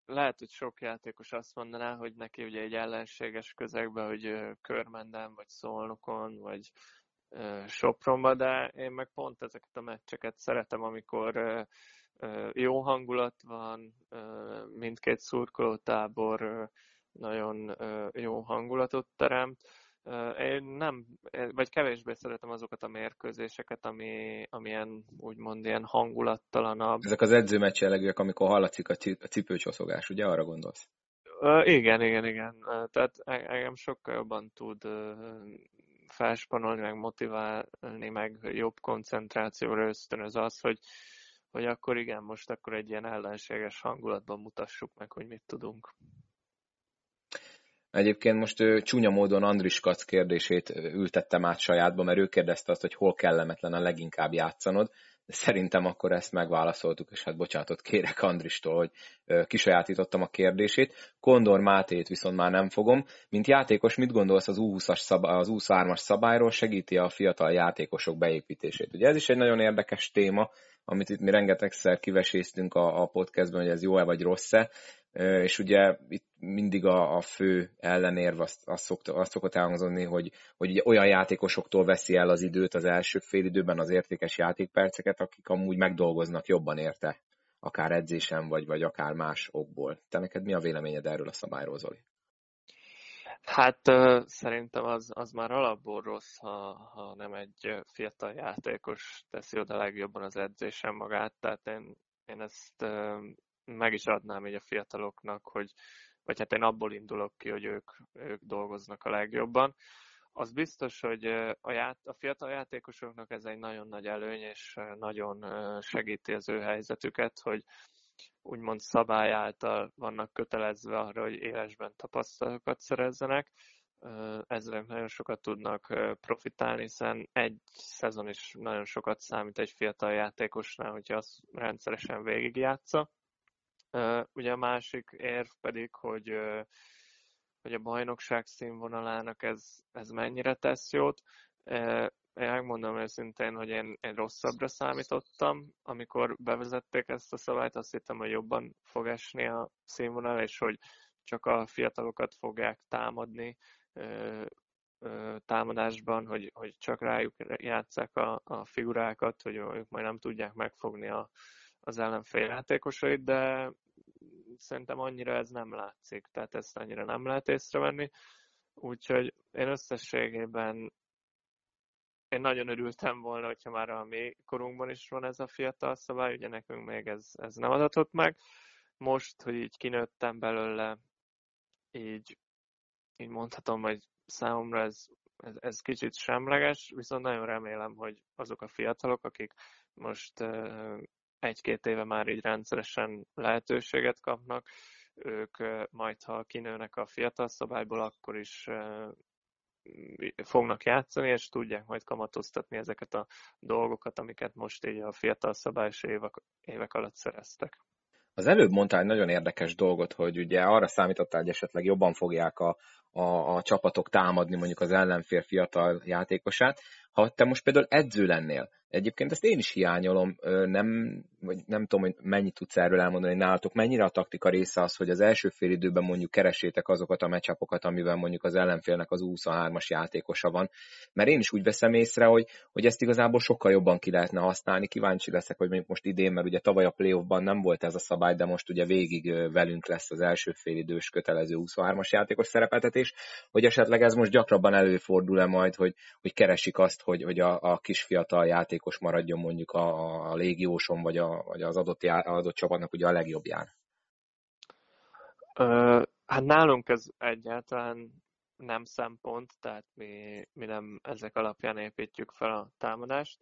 lehet, hogy sok játékos azt mondaná, hogy neki ugye egy ellenséges közegben, hogy körmenden, vagy szolnokon, vagy Sopronba, de én meg pont ezeket a meccseket szeretem, amikor jó hangulat van, mindkét szurkolótábor nagyon jó hangulatot teremt. Én nem, vagy kevésbé szeretem azokat a mérkőzéseket, ami, amilyen úgymond ilyen hangulattalanabb. Ezek az edzőmeccs jellegűek, amikor hallatszik a cipőcsoszogás, ugye arra gondolsz? igen, igen, igen. Tehát e-, engem sokkal jobban tud felspanolni, meg motiválni, meg jobb koncentrációra ösztönöz az, hogy, hogy akkor igen, most akkor egy ilyen ellenséges hangulatban mutassuk meg, hogy mit tudunk. Egyébként most ő, csúnya módon Andris Kac kérdését ültettem át sajátba, mert ő kérdezte azt, hogy hol kellemetlen a leginkább játszanod, de szerintem akkor ezt megválaszoltuk, és hát bocsánatot kérek Andristól, hogy kisajátítottam a kérdését. Kondor Mátét viszont már nem fogom. Mint játékos, mit gondolsz az U20-as szabály, az U23-as szabályról? Segíti a fiatal játékosok beépítését? Ugye ez is egy nagyon érdekes téma, amit itt mi rengetegszer kiveséztünk a, a podcastban, hogy ez jó-e vagy rossz-e és ugye itt mindig a, a fő ellenérv azt, azt, szokta, azt szokott elhangzani, hogy, hogy ugye olyan játékosoktól veszi el az időt az első fél időben az értékes játékperceket, akik amúgy megdolgoznak jobban érte, akár edzésen, vagy, vagy akár más okból. Te neked mi a véleményed erről a szabályról, Zoli? Hát szerintem az, az már alapból rossz, ha, ha nem egy fiatal játékos teszi oda legjobban az edzésen magát, tehát én, én ezt meg is adnám így a fiataloknak, hogy, vagy hát én abból indulok ki, hogy ők, ők dolgoznak a legjobban. Az biztos, hogy a, ját, a fiatal játékosoknak ez egy nagyon nagy előny, és nagyon segíti az ő helyzetüket, hogy úgymond szabály által vannak kötelezve arra, hogy élesben tapasztalatokat szerezzenek. Ezzel nagyon sokat tudnak profitálni, hiszen egy szezon is nagyon sokat számít egy fiatal játékosnál, hogyha azt rendszeresen végigjátsza. Ugye a másik érv pedig, hogy, hogy a bajnokság színvonalának ez, ez mennyire tesz jót. Én megmondom őszintén, hogy én, én rosszabbra számítottam, amikor bevezették ezt a szabályt, azt hittem, hogy jobban fog esni a színvonal, és hogy csak a fiatalokat fogják támadni támadásban, hogy, hogy csak rájuk játszák a, a figurákat, hogy ők majd nem tudják megfogni a, az ellenfél játékosait, de szerintem annyira ez nem látszik, tehát ezt annyira nem lehet észrevenni. Úgyhogy én összességében én nagyon örültem volna, hogyha már a mi korunkban is van ez a fiatal szabály, ugye nekünk még ez, ez nem adatott meg. Most, hogy így kinőttem belőle, így, így mondhatom, hogy számomra ez, ez, ez kicsit semleges, viszont nagyon remélem, hogy azok a fiatalok, akik most egy-két éve már így rendszeresen lehetőséget kapnak, ők majd, ha kinőnek a fiatal szabályból, akkor is fognak játszani, és tudják majd kamatoztatni ezeket a dolgokat, amiket most így a fiatal szabályos évek, évek alatt szereztek. Az előbb mondtál egy nagyon érdekes dolgot, hogy ugye arra számítottál, hogy esetleg jobban fogják a, a, a csapatok támadni mondjuk az ellenfél fiatal játékosát. Ha te most például edző lennél, Egyébként ezt én is hiányolom, nem, vagy nem tudom, hogy mennyit tudsz erről elmondani, nálatok mennyire a taktika része az, hogy az első fél időben mondjuk keresétek azokat a meccsapokat, amivel mondjuk az ellenfélnek az 23-as játékosa van. Mert én is úgy veszem észre, hogy, hogy ezt igazából sokkal jobban ki lehetne használni. Kíváncsi leszek, hogy mondjuk most idén, mert ugye tavaly a playoffban nem volt ez a szabály, de most ugye végig velünk lesz az első fél idős kötelező 23-as játékos szerepeltetés, hogy esetleg ez most gyakrabban előfordul-e majd, hogy, hogy keresik azt, hogy, hogy a, a kis fiatal játék játékos maradjon mondjuk a, a légióson, vagy, a, vagy az adott, já, adott csapatnak ugye a legjobbján? Ö, hát nálunk ez egyáltalán nem szempont, tehát mi, mi nem ezek alapján építjük fel a támadást.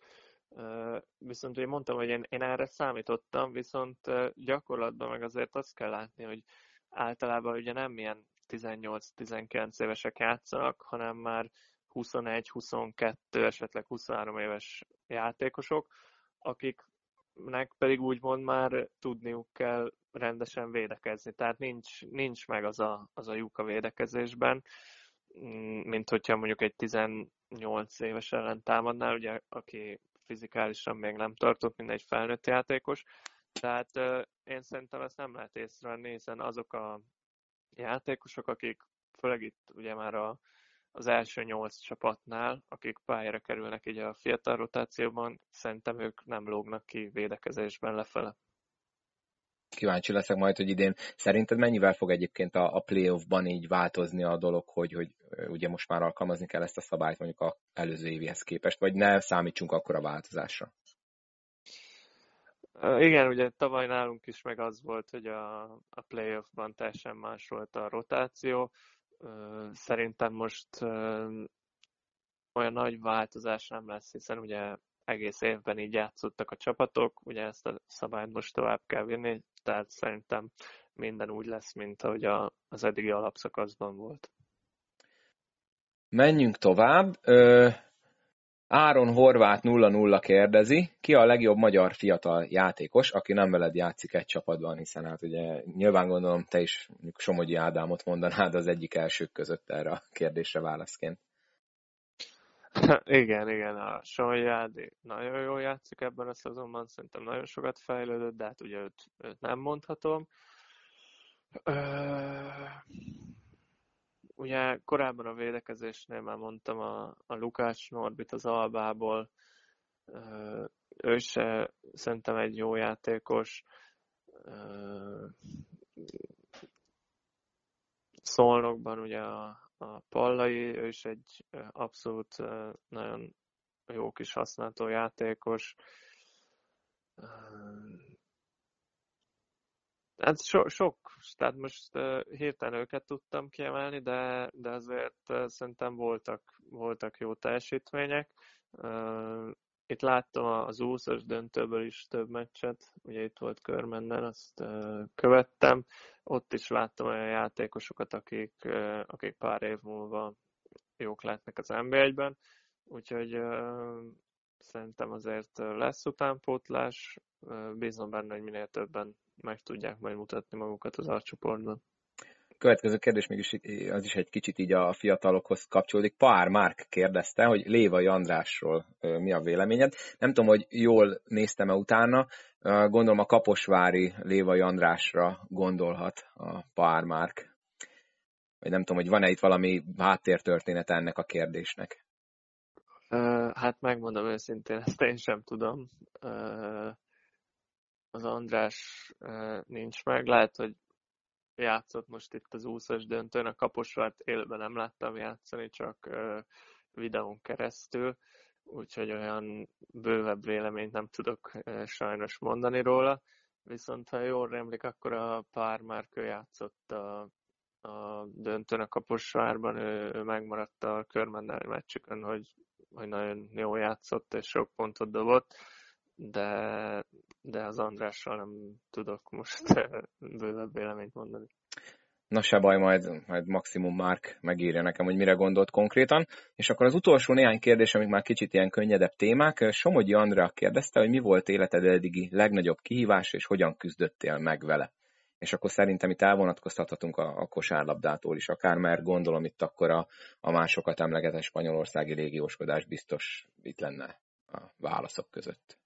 Ö, viszont én mondtam, hogy én, én erre számítottam, viszont gyakorlatban meg azért azt kell látni, hogy általában ugye nem ilyen 18-19 évesek játszanak, hanem már 21, 22, esetleg 23 éves játékosok, akiknek pedig úgymond már tudniuk kell rendesen védekezni. Tehát nincs, nincs meg az a, az a lyuk a védekezésben, mm, mint hogyha mondjuk egy 18 éves ellen támadnál, ugye, aki fizikálisan még nem tartott, mint egy felnőtt játékos. Tehát én szerintem ezt nem lehet észrevenni, hiszen azok a játékosok, akik főleg itt ugye már a az első nyolc csapatnál, akik pályára kerülnek így a fiatal rotációban, szerintem ők nem lógnak ki védekezésben lefele. Kíváncsi leszek majd, hogy idén szerinted mennyivel fog egyébként a, a playoffban így változni a dolog, hogy, hogy ugye most már alkalmazni kell ezt a szabályt mondjuk a előző évihez képest, vagy ne számítsunk akkor a változásra? Igen, ugye tavaly nálunk is meg az volt, hogy a, a playoffban teljesen más volt a rotáció. Szerintem most olyan nagy változás nem lesz, hiszen ugye egész évben így játszottak a csapatok, ugye ezt a szabályt most tovább kell vinni, tehát szerintem minden úgy lesz, mint ahogy a, az eddigi alapszakaszban volt. Menjünk tovább. Áron Horváth 0-0 kérdezi, ki a legjobb magyar fiatal játékos, aki nem veled játszik egy csapatban, hiszen hát ugye nyilván gondolom te is Somogyi Ádámot mondanád az egyik elsők között erre a kérdésre válaszként. Igen, igen, a Somogyi Ádi nagyon jól játszik ebben a szezonban, szerintem nagyon sokat fejlődött, de hát ugye őt, őt nem mondhatom. Ugye korábban a védekezésnél már mondtam a, a Lukács Norbit az Albából, ő se szerintem egy jó játékos. Szolnokban ugye a, a Pallai, ő is egy abszolút nagyon jó kis használható játékos. Hát so, sok, tehát most hirtelen őket tudtam kiemelni, de, de azért szerintem voltak, voltak jó teljesítmények. Itt láttam az úszos döntőből is több meccset, ugye itt volt Körmenden, azt követtem. Ott is láttam olyan játékosokat, akik, akik pár év múlva jók lehetnek az NB1-ben, úgyhogy szerintem azért lesz utánpótlás, bízom benne, hogy minél többen meg tudják majd mutatni magukat az arcsoportban. Következő kérdés mégis az is egy kicsit így a fiatalokhoz kapcsolódik. Pár Márk kérdezte, hogy Lévai Andrásról mi a véleményed. Nem tudom, hogy jól néztem-e utána, gondolom a Kaposvári Lévai Andrásra gondolhat a Pár Márk. Vagy nem tudom, hogy van-e itt valami háttértörténet ennek a kérdésnek. Hát megmondom őszintén, ezt én sem tudom az András nincs meg. Lehet, hogy játszott most itt az úszas döntőn. A Kaposvárt élőben nem láttam játszani, csak videón keresztül, úgyhogy olyan bővebb véleményt nem tudok sajnos mondani róla. Viszont ha jól remlik, akkor a pár már játszott a, a döntőn a Kaposvárban, ő, ő megmaradt a körmennel meccsükön, hogy, hogy nagyon jól játszott és sok pontot dobott de, de az Andrással nem tudok most (laughs) bővebb véleményt mondani. Na se baj, majd, majd maximum Mark megírja nekem, hogy mire gondolt konkrétan. És akkor az utolsó néhány kérdés, amik már kicsit ilyen könnyedebb témák. Somogyi Andrea kérdezte, hogy mi volt életed eddigi legnagyobb kihívás, és hogyan küzdöttél meg vele. És akkor szerintem itt elvonatkoztathatunk a, a kosárlabdától is akár, mert gondolom itt akkor a, a másokat emlegetett spanyolországi régióskodás biztos itt lenne a válaszok között.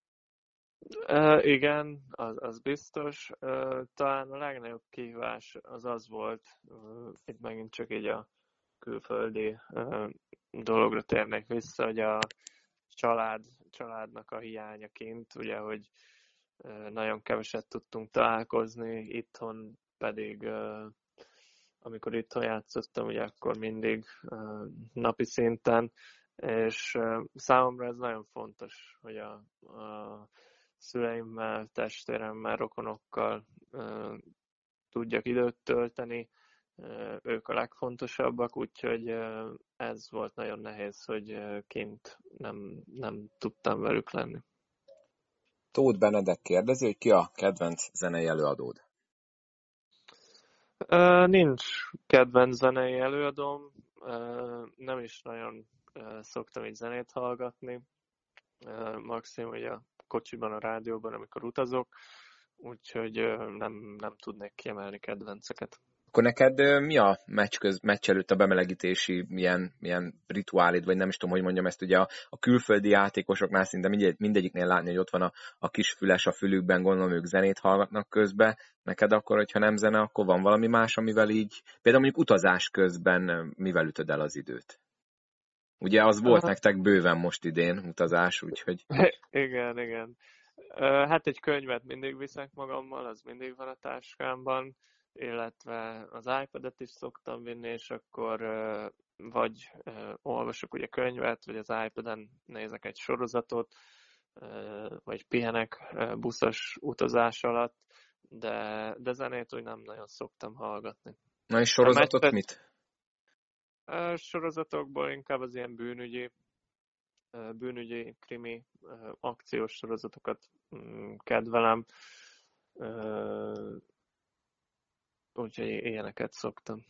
Uh, igen, az, az biztos. Uh, talán a legnagyobb kihívás az az volt, uh, itt megint csak így a külföldi uh, dologra térnek vissza, hogy a család, családnak a hiányaként, ugye, hogy nagyon keveset tudtunk találkozni, itthon pedig amikor itthon játszottam, ugye akkor mindig napi szinten, és számomra ez nagyon fontos, hogy a, a szüleimmel, testvéremmel, rokonokkal tudjak időt tölteni. Ők a legfontosabbak, úgyhogy ez volt nagyon nehéz, hogy kint nem, nem tudtam velük lenni. Tóth Benedek kérdezi, hogy ki a kedvenc zenei előadód? nincs kedvenc zenei előadóm, nem is nagyon szoktam így zenét hallgatni. maximum hogy a kocsiban, a rádióban, amikor utazok, úgyhogy nem, nem tudnék kiemelni kedvenceket. Akkor neked mi a meccs, köz, meccs előtt a bemelegítési milyen, milyen rituálid, vagy nem is tudom, hogy mondjam ezt, ugye a, a külföldi játékosoknál szinte mindegy, mindegyiknél látni, hogy ott van a, a kis füles a fülükben, gondolom ők zenét hallgatnak közben. Neked akkor, hogyha nem zene, akkor van valami más, amivel így, például mondjuk utazás közben mivel ütöd el az időt? Ugye az volt uh, nektek bőven most idén utazás, úgyhogy... (laughs) igen, igen. Hát egy könyvet mindig viszek magammal, az mindig van a táskámban, illetve az iPad-et is szoktam vinni, és akkor vagy olvasok ugye könyvet, vagy az iPad-en nézek egy sorozatot, vagy pihenek buszos utazás alatt, de, de zenét úgy nem nagyon szoktam hallgatni. Na és sorozatot mit? sorozatokból inkább az ilyen bűnügyi, bűnügyi, krimi, akciós sorozatokat mm, kedvelem. Úgyhogy ilyeneket szoktam.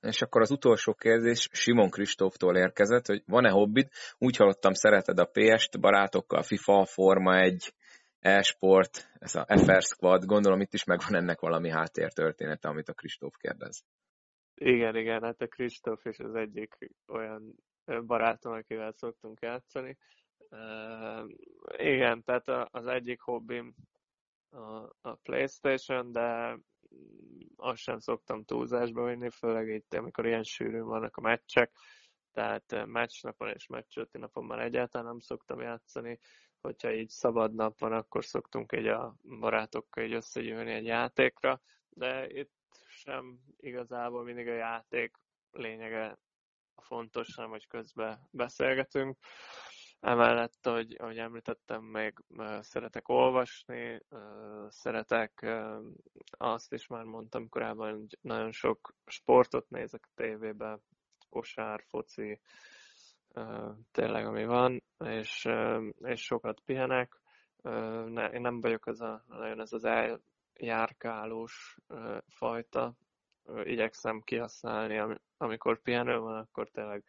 És akkor az utolsó kérdés Simon Kristóftól érkezett, hogy van-e hobbid? Úgy hallottam, szereted a PS-t, barátokkal, FIFA, Forma 1, e-sport, ez a FR Squad, gondolom itt is megvan ennek valami háttértörténete, amit a Kristóf kérdez. Igen, igen, hát a Kristóf is az egyik olyan barátom, akivel szoktunk játszani. Uh, igen, tehát az egyik hobbim a, a Playstation, de azt sem szoktam túlzásba vinni, főleg itt, amikor ilyen sűrűn vannak a meccsek, tehát meccsnapon és meccsölti napon már egyáltalán nem szoktam játszani. Hogyha így szabad nap van, akkor szoktunk egy a barátokkal így összegyűlni egy játékra, de itt sem igazából mindig a játék lényege a fontos, hanem hogy közben beszélgetünk. Emellett, hogy, ahogy említettem, még szeretek olvasni, szeretek, azt is már mondtam korábban, hogy nagyon sok sportot nézek a tévében, kosár, foci, tényleg ami van, és, és sokat pihenek. Én nem vagyok az a, nagyon ez az járkálós fajta. Igyekszem kihasználni, amikor pihenő van, akkor tényleg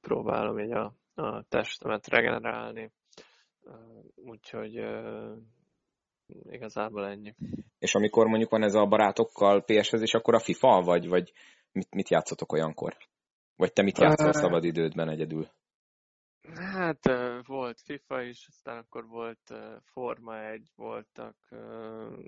próbálom így a, a testemet regenerálni. Úgyhogy igazából ennyi. És amikor mondjuk van ez a barátokkal PS-hez, és akkor a FIFA, vagy, vagy mit, mit játszotok olyankor? Vagy te mit játszol szabad idődben egyedül? Hát volt FIFA is, aztán akkor volt Forma 1, voltak,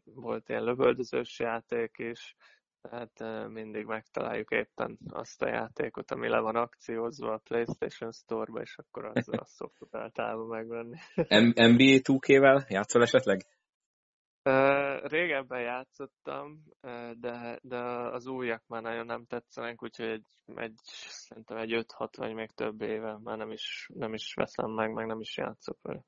volt ilyen lövöldözős játék is, tehát mindig megtaláljuk éppen azt a játékot, ami le van akciózva a PlayStation Store-ba, és akkor az a szoktuk általában megvenni. NBA 2K-vel játszol esetleg? Régebben játszottam, de, de az újak már nagyon nem tetszenek, úgyhogy egy, egy szerintem egy 5-6 vagy még több éve már nem is, nem is veszem meg, meg nem is játszok vele.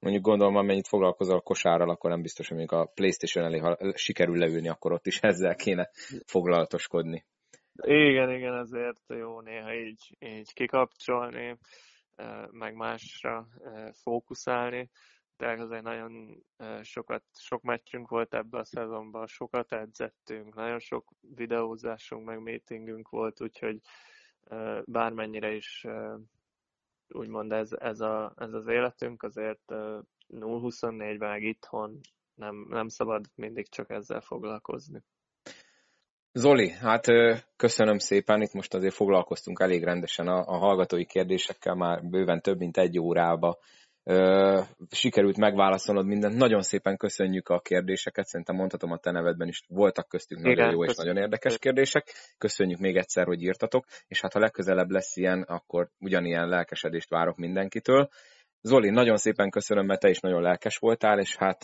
Mondjuk gondolom, amennyit foglalkozol a kosárral, akkor nem biztos, hogy még a Playstation elé, ha sikerül leülni, akkor ott is (laughs) ezzel kéne foglalatoskodni. Igen, igen, ezért jó néha így, így kikapcsolni, meg másra fókuszálni tényleg azért nagyon sokat, sok meccsünk volt ebbe a szezonban, sokat edzettünk, nagyon sok videózásunk, meg meetingünk volt, úgyhogy bármennyire is úgymond ez, ez, a, ez az életünk, azért 0-24-ben meg itthon nem, nem szabad mindig csak ezzel foglalkozni. Zoli, hát köszönöm szépen, itt most azért foglalkoztunk elég rendesen a, a hallgatói kérdésekkel, már bőven több mint egy órába sikerült megválaszolnod mindent. Nagyon szépen köszönjük a kérdéseket, szerintem mondhatom a te nevedben is voltak köztünk nagyon Igen, jó és nagyon érdekes kérdések. Köszönjük még egyszer, hogy írtatok, és hát ha legközelebb lesz ilyen, akkor ugyanilyen lelkesedést várok mindenkitől. Zoli, nagyon szépen köszönöm, mert te is nagyon lelkes voltál, és hát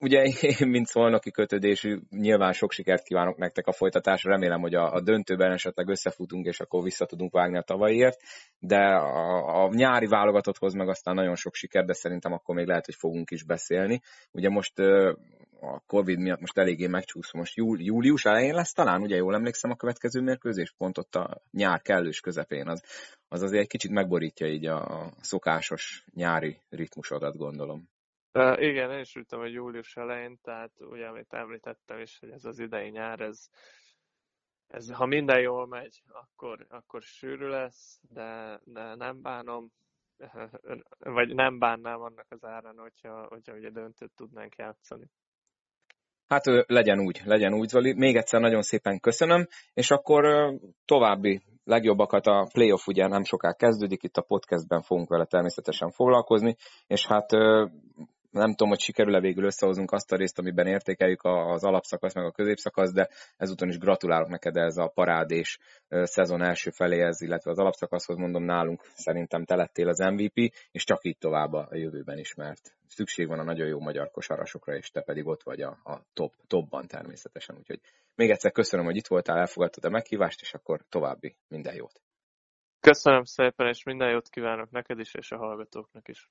ugye én, mint szolnoki kötődésű, nyilván sok sikert kívánok nektek a folytatásra. Remélem, hogy a, a döntőben esetleg összefutunk, és akkor vissza tudunk vágni a tavalyiért. De a, a nyári válogatotthoz meg aztán nagyon sok siker, de szerintem akkor még lehet, hogy fogunk is beszélni. Ugye most a Covid miatt most eléggé megcsúszom. Most júli, július elején lesz talán, ugye jól emlékszem a következő mérkőzés, pont ott a nyár kellős közepén. Az, az azért egy kicsit megborítja így a szokásos nyári ritmusodat, gondolom. Igen, én is ültem, hogy július elején, tehát ugye, amit említettem is, hogy ez az idei nyár, ez, ez ha minden jól megy, akkor, akkor sűrű lesz, de, de nem bánom, (laughs) vagy nem bánnám annak az árán, hogyha, hogyha ugye döntőt tudnánk játszani. Hát legyen úgy, legyen úgy, Zoli. Még egyszer nagyon szépen köszönöm, és akkor további legjobbakat a playoff ugye nem soká kezdődik, itt a podcastben fogunk vele természetesen foglalkozni, és hát nem tudom, hogy sikerül-e végül összehozunk azt a részt, amiben értékeljük az alapszakasz meg a középszakasz, de ezúton is gratulálok neked ez a parádés szezon első feléhez, illetve az alapszakaszhoz mondom nálunk szerintem te lettél az MVP, és csak így tovább a jövőben is, mert szükség van a nagyon jó magyar kosarasokra, és te pedig ott vagy a, a top, topban természetesen. Úgyhogy még egyszer köszönöm, hogy itt voltál, elfogadtad a meghívást, és akkor további minden jót. Köszönöm szépen, és minden jót kívánok neked is, és a hallgatóknak is.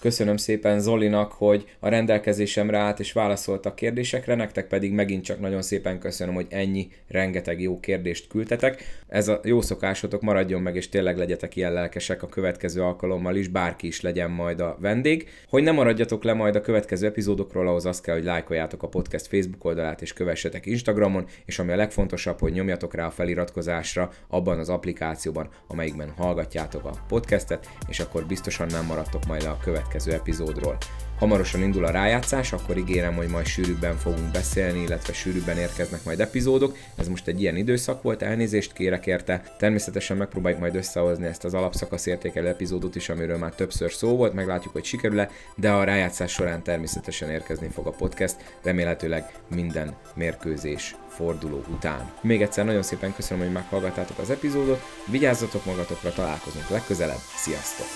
Köszönöm szépen Zolinak, hogy a rendelkezésemre állt és válaszolt a kérdésekre, nektek pedig megint csak nagyon szépen köszönöm, hogy ennyi rengeteg jó kérdést küldtetek. Ez a jó szokásotok maradjon meg, és tényleg legyetek ilyen lelkesek a következő alkalommal is, bárki is legyen majd a vendég. Hogy nem maradjatok le majd a következő epizódokról, ahhoz azt kell, hogy lájkoljátok a podcast Facebook oldalát és kövessetek Instagramon, és ami a legfontosabb, hogy nyomjatok rá a feliratkozásra abban az applikációban, amelyikben hallgatjátok a podcastet, és akkor biztosan nem maradtok majd le a következő következő epizódról. Hamarosan indul a rájátszás, akkor ígérem, hogy majd sűrűbben fogunk beszélni, illetve sűrűbben érkeznek majd epizódok. Ez most egy ilyen időszak volt, elnézést kérek érte. Természetesen megpróbáljuk majd összehozni ezt az alapszakasz értékelő epizódot is, amiről már többször szó volt, meglátjuk, hogy sikerül-e, de a rájátszás során természetesen érkezni fog a podcast, remélhetőleg minden mérkőzés forduló után. Még egyszer nagyon szépen köszönöm, hogy meghallgattátok az epizódot, vigyázzatok magatokra, találkozunk legközelebb, sziasztok!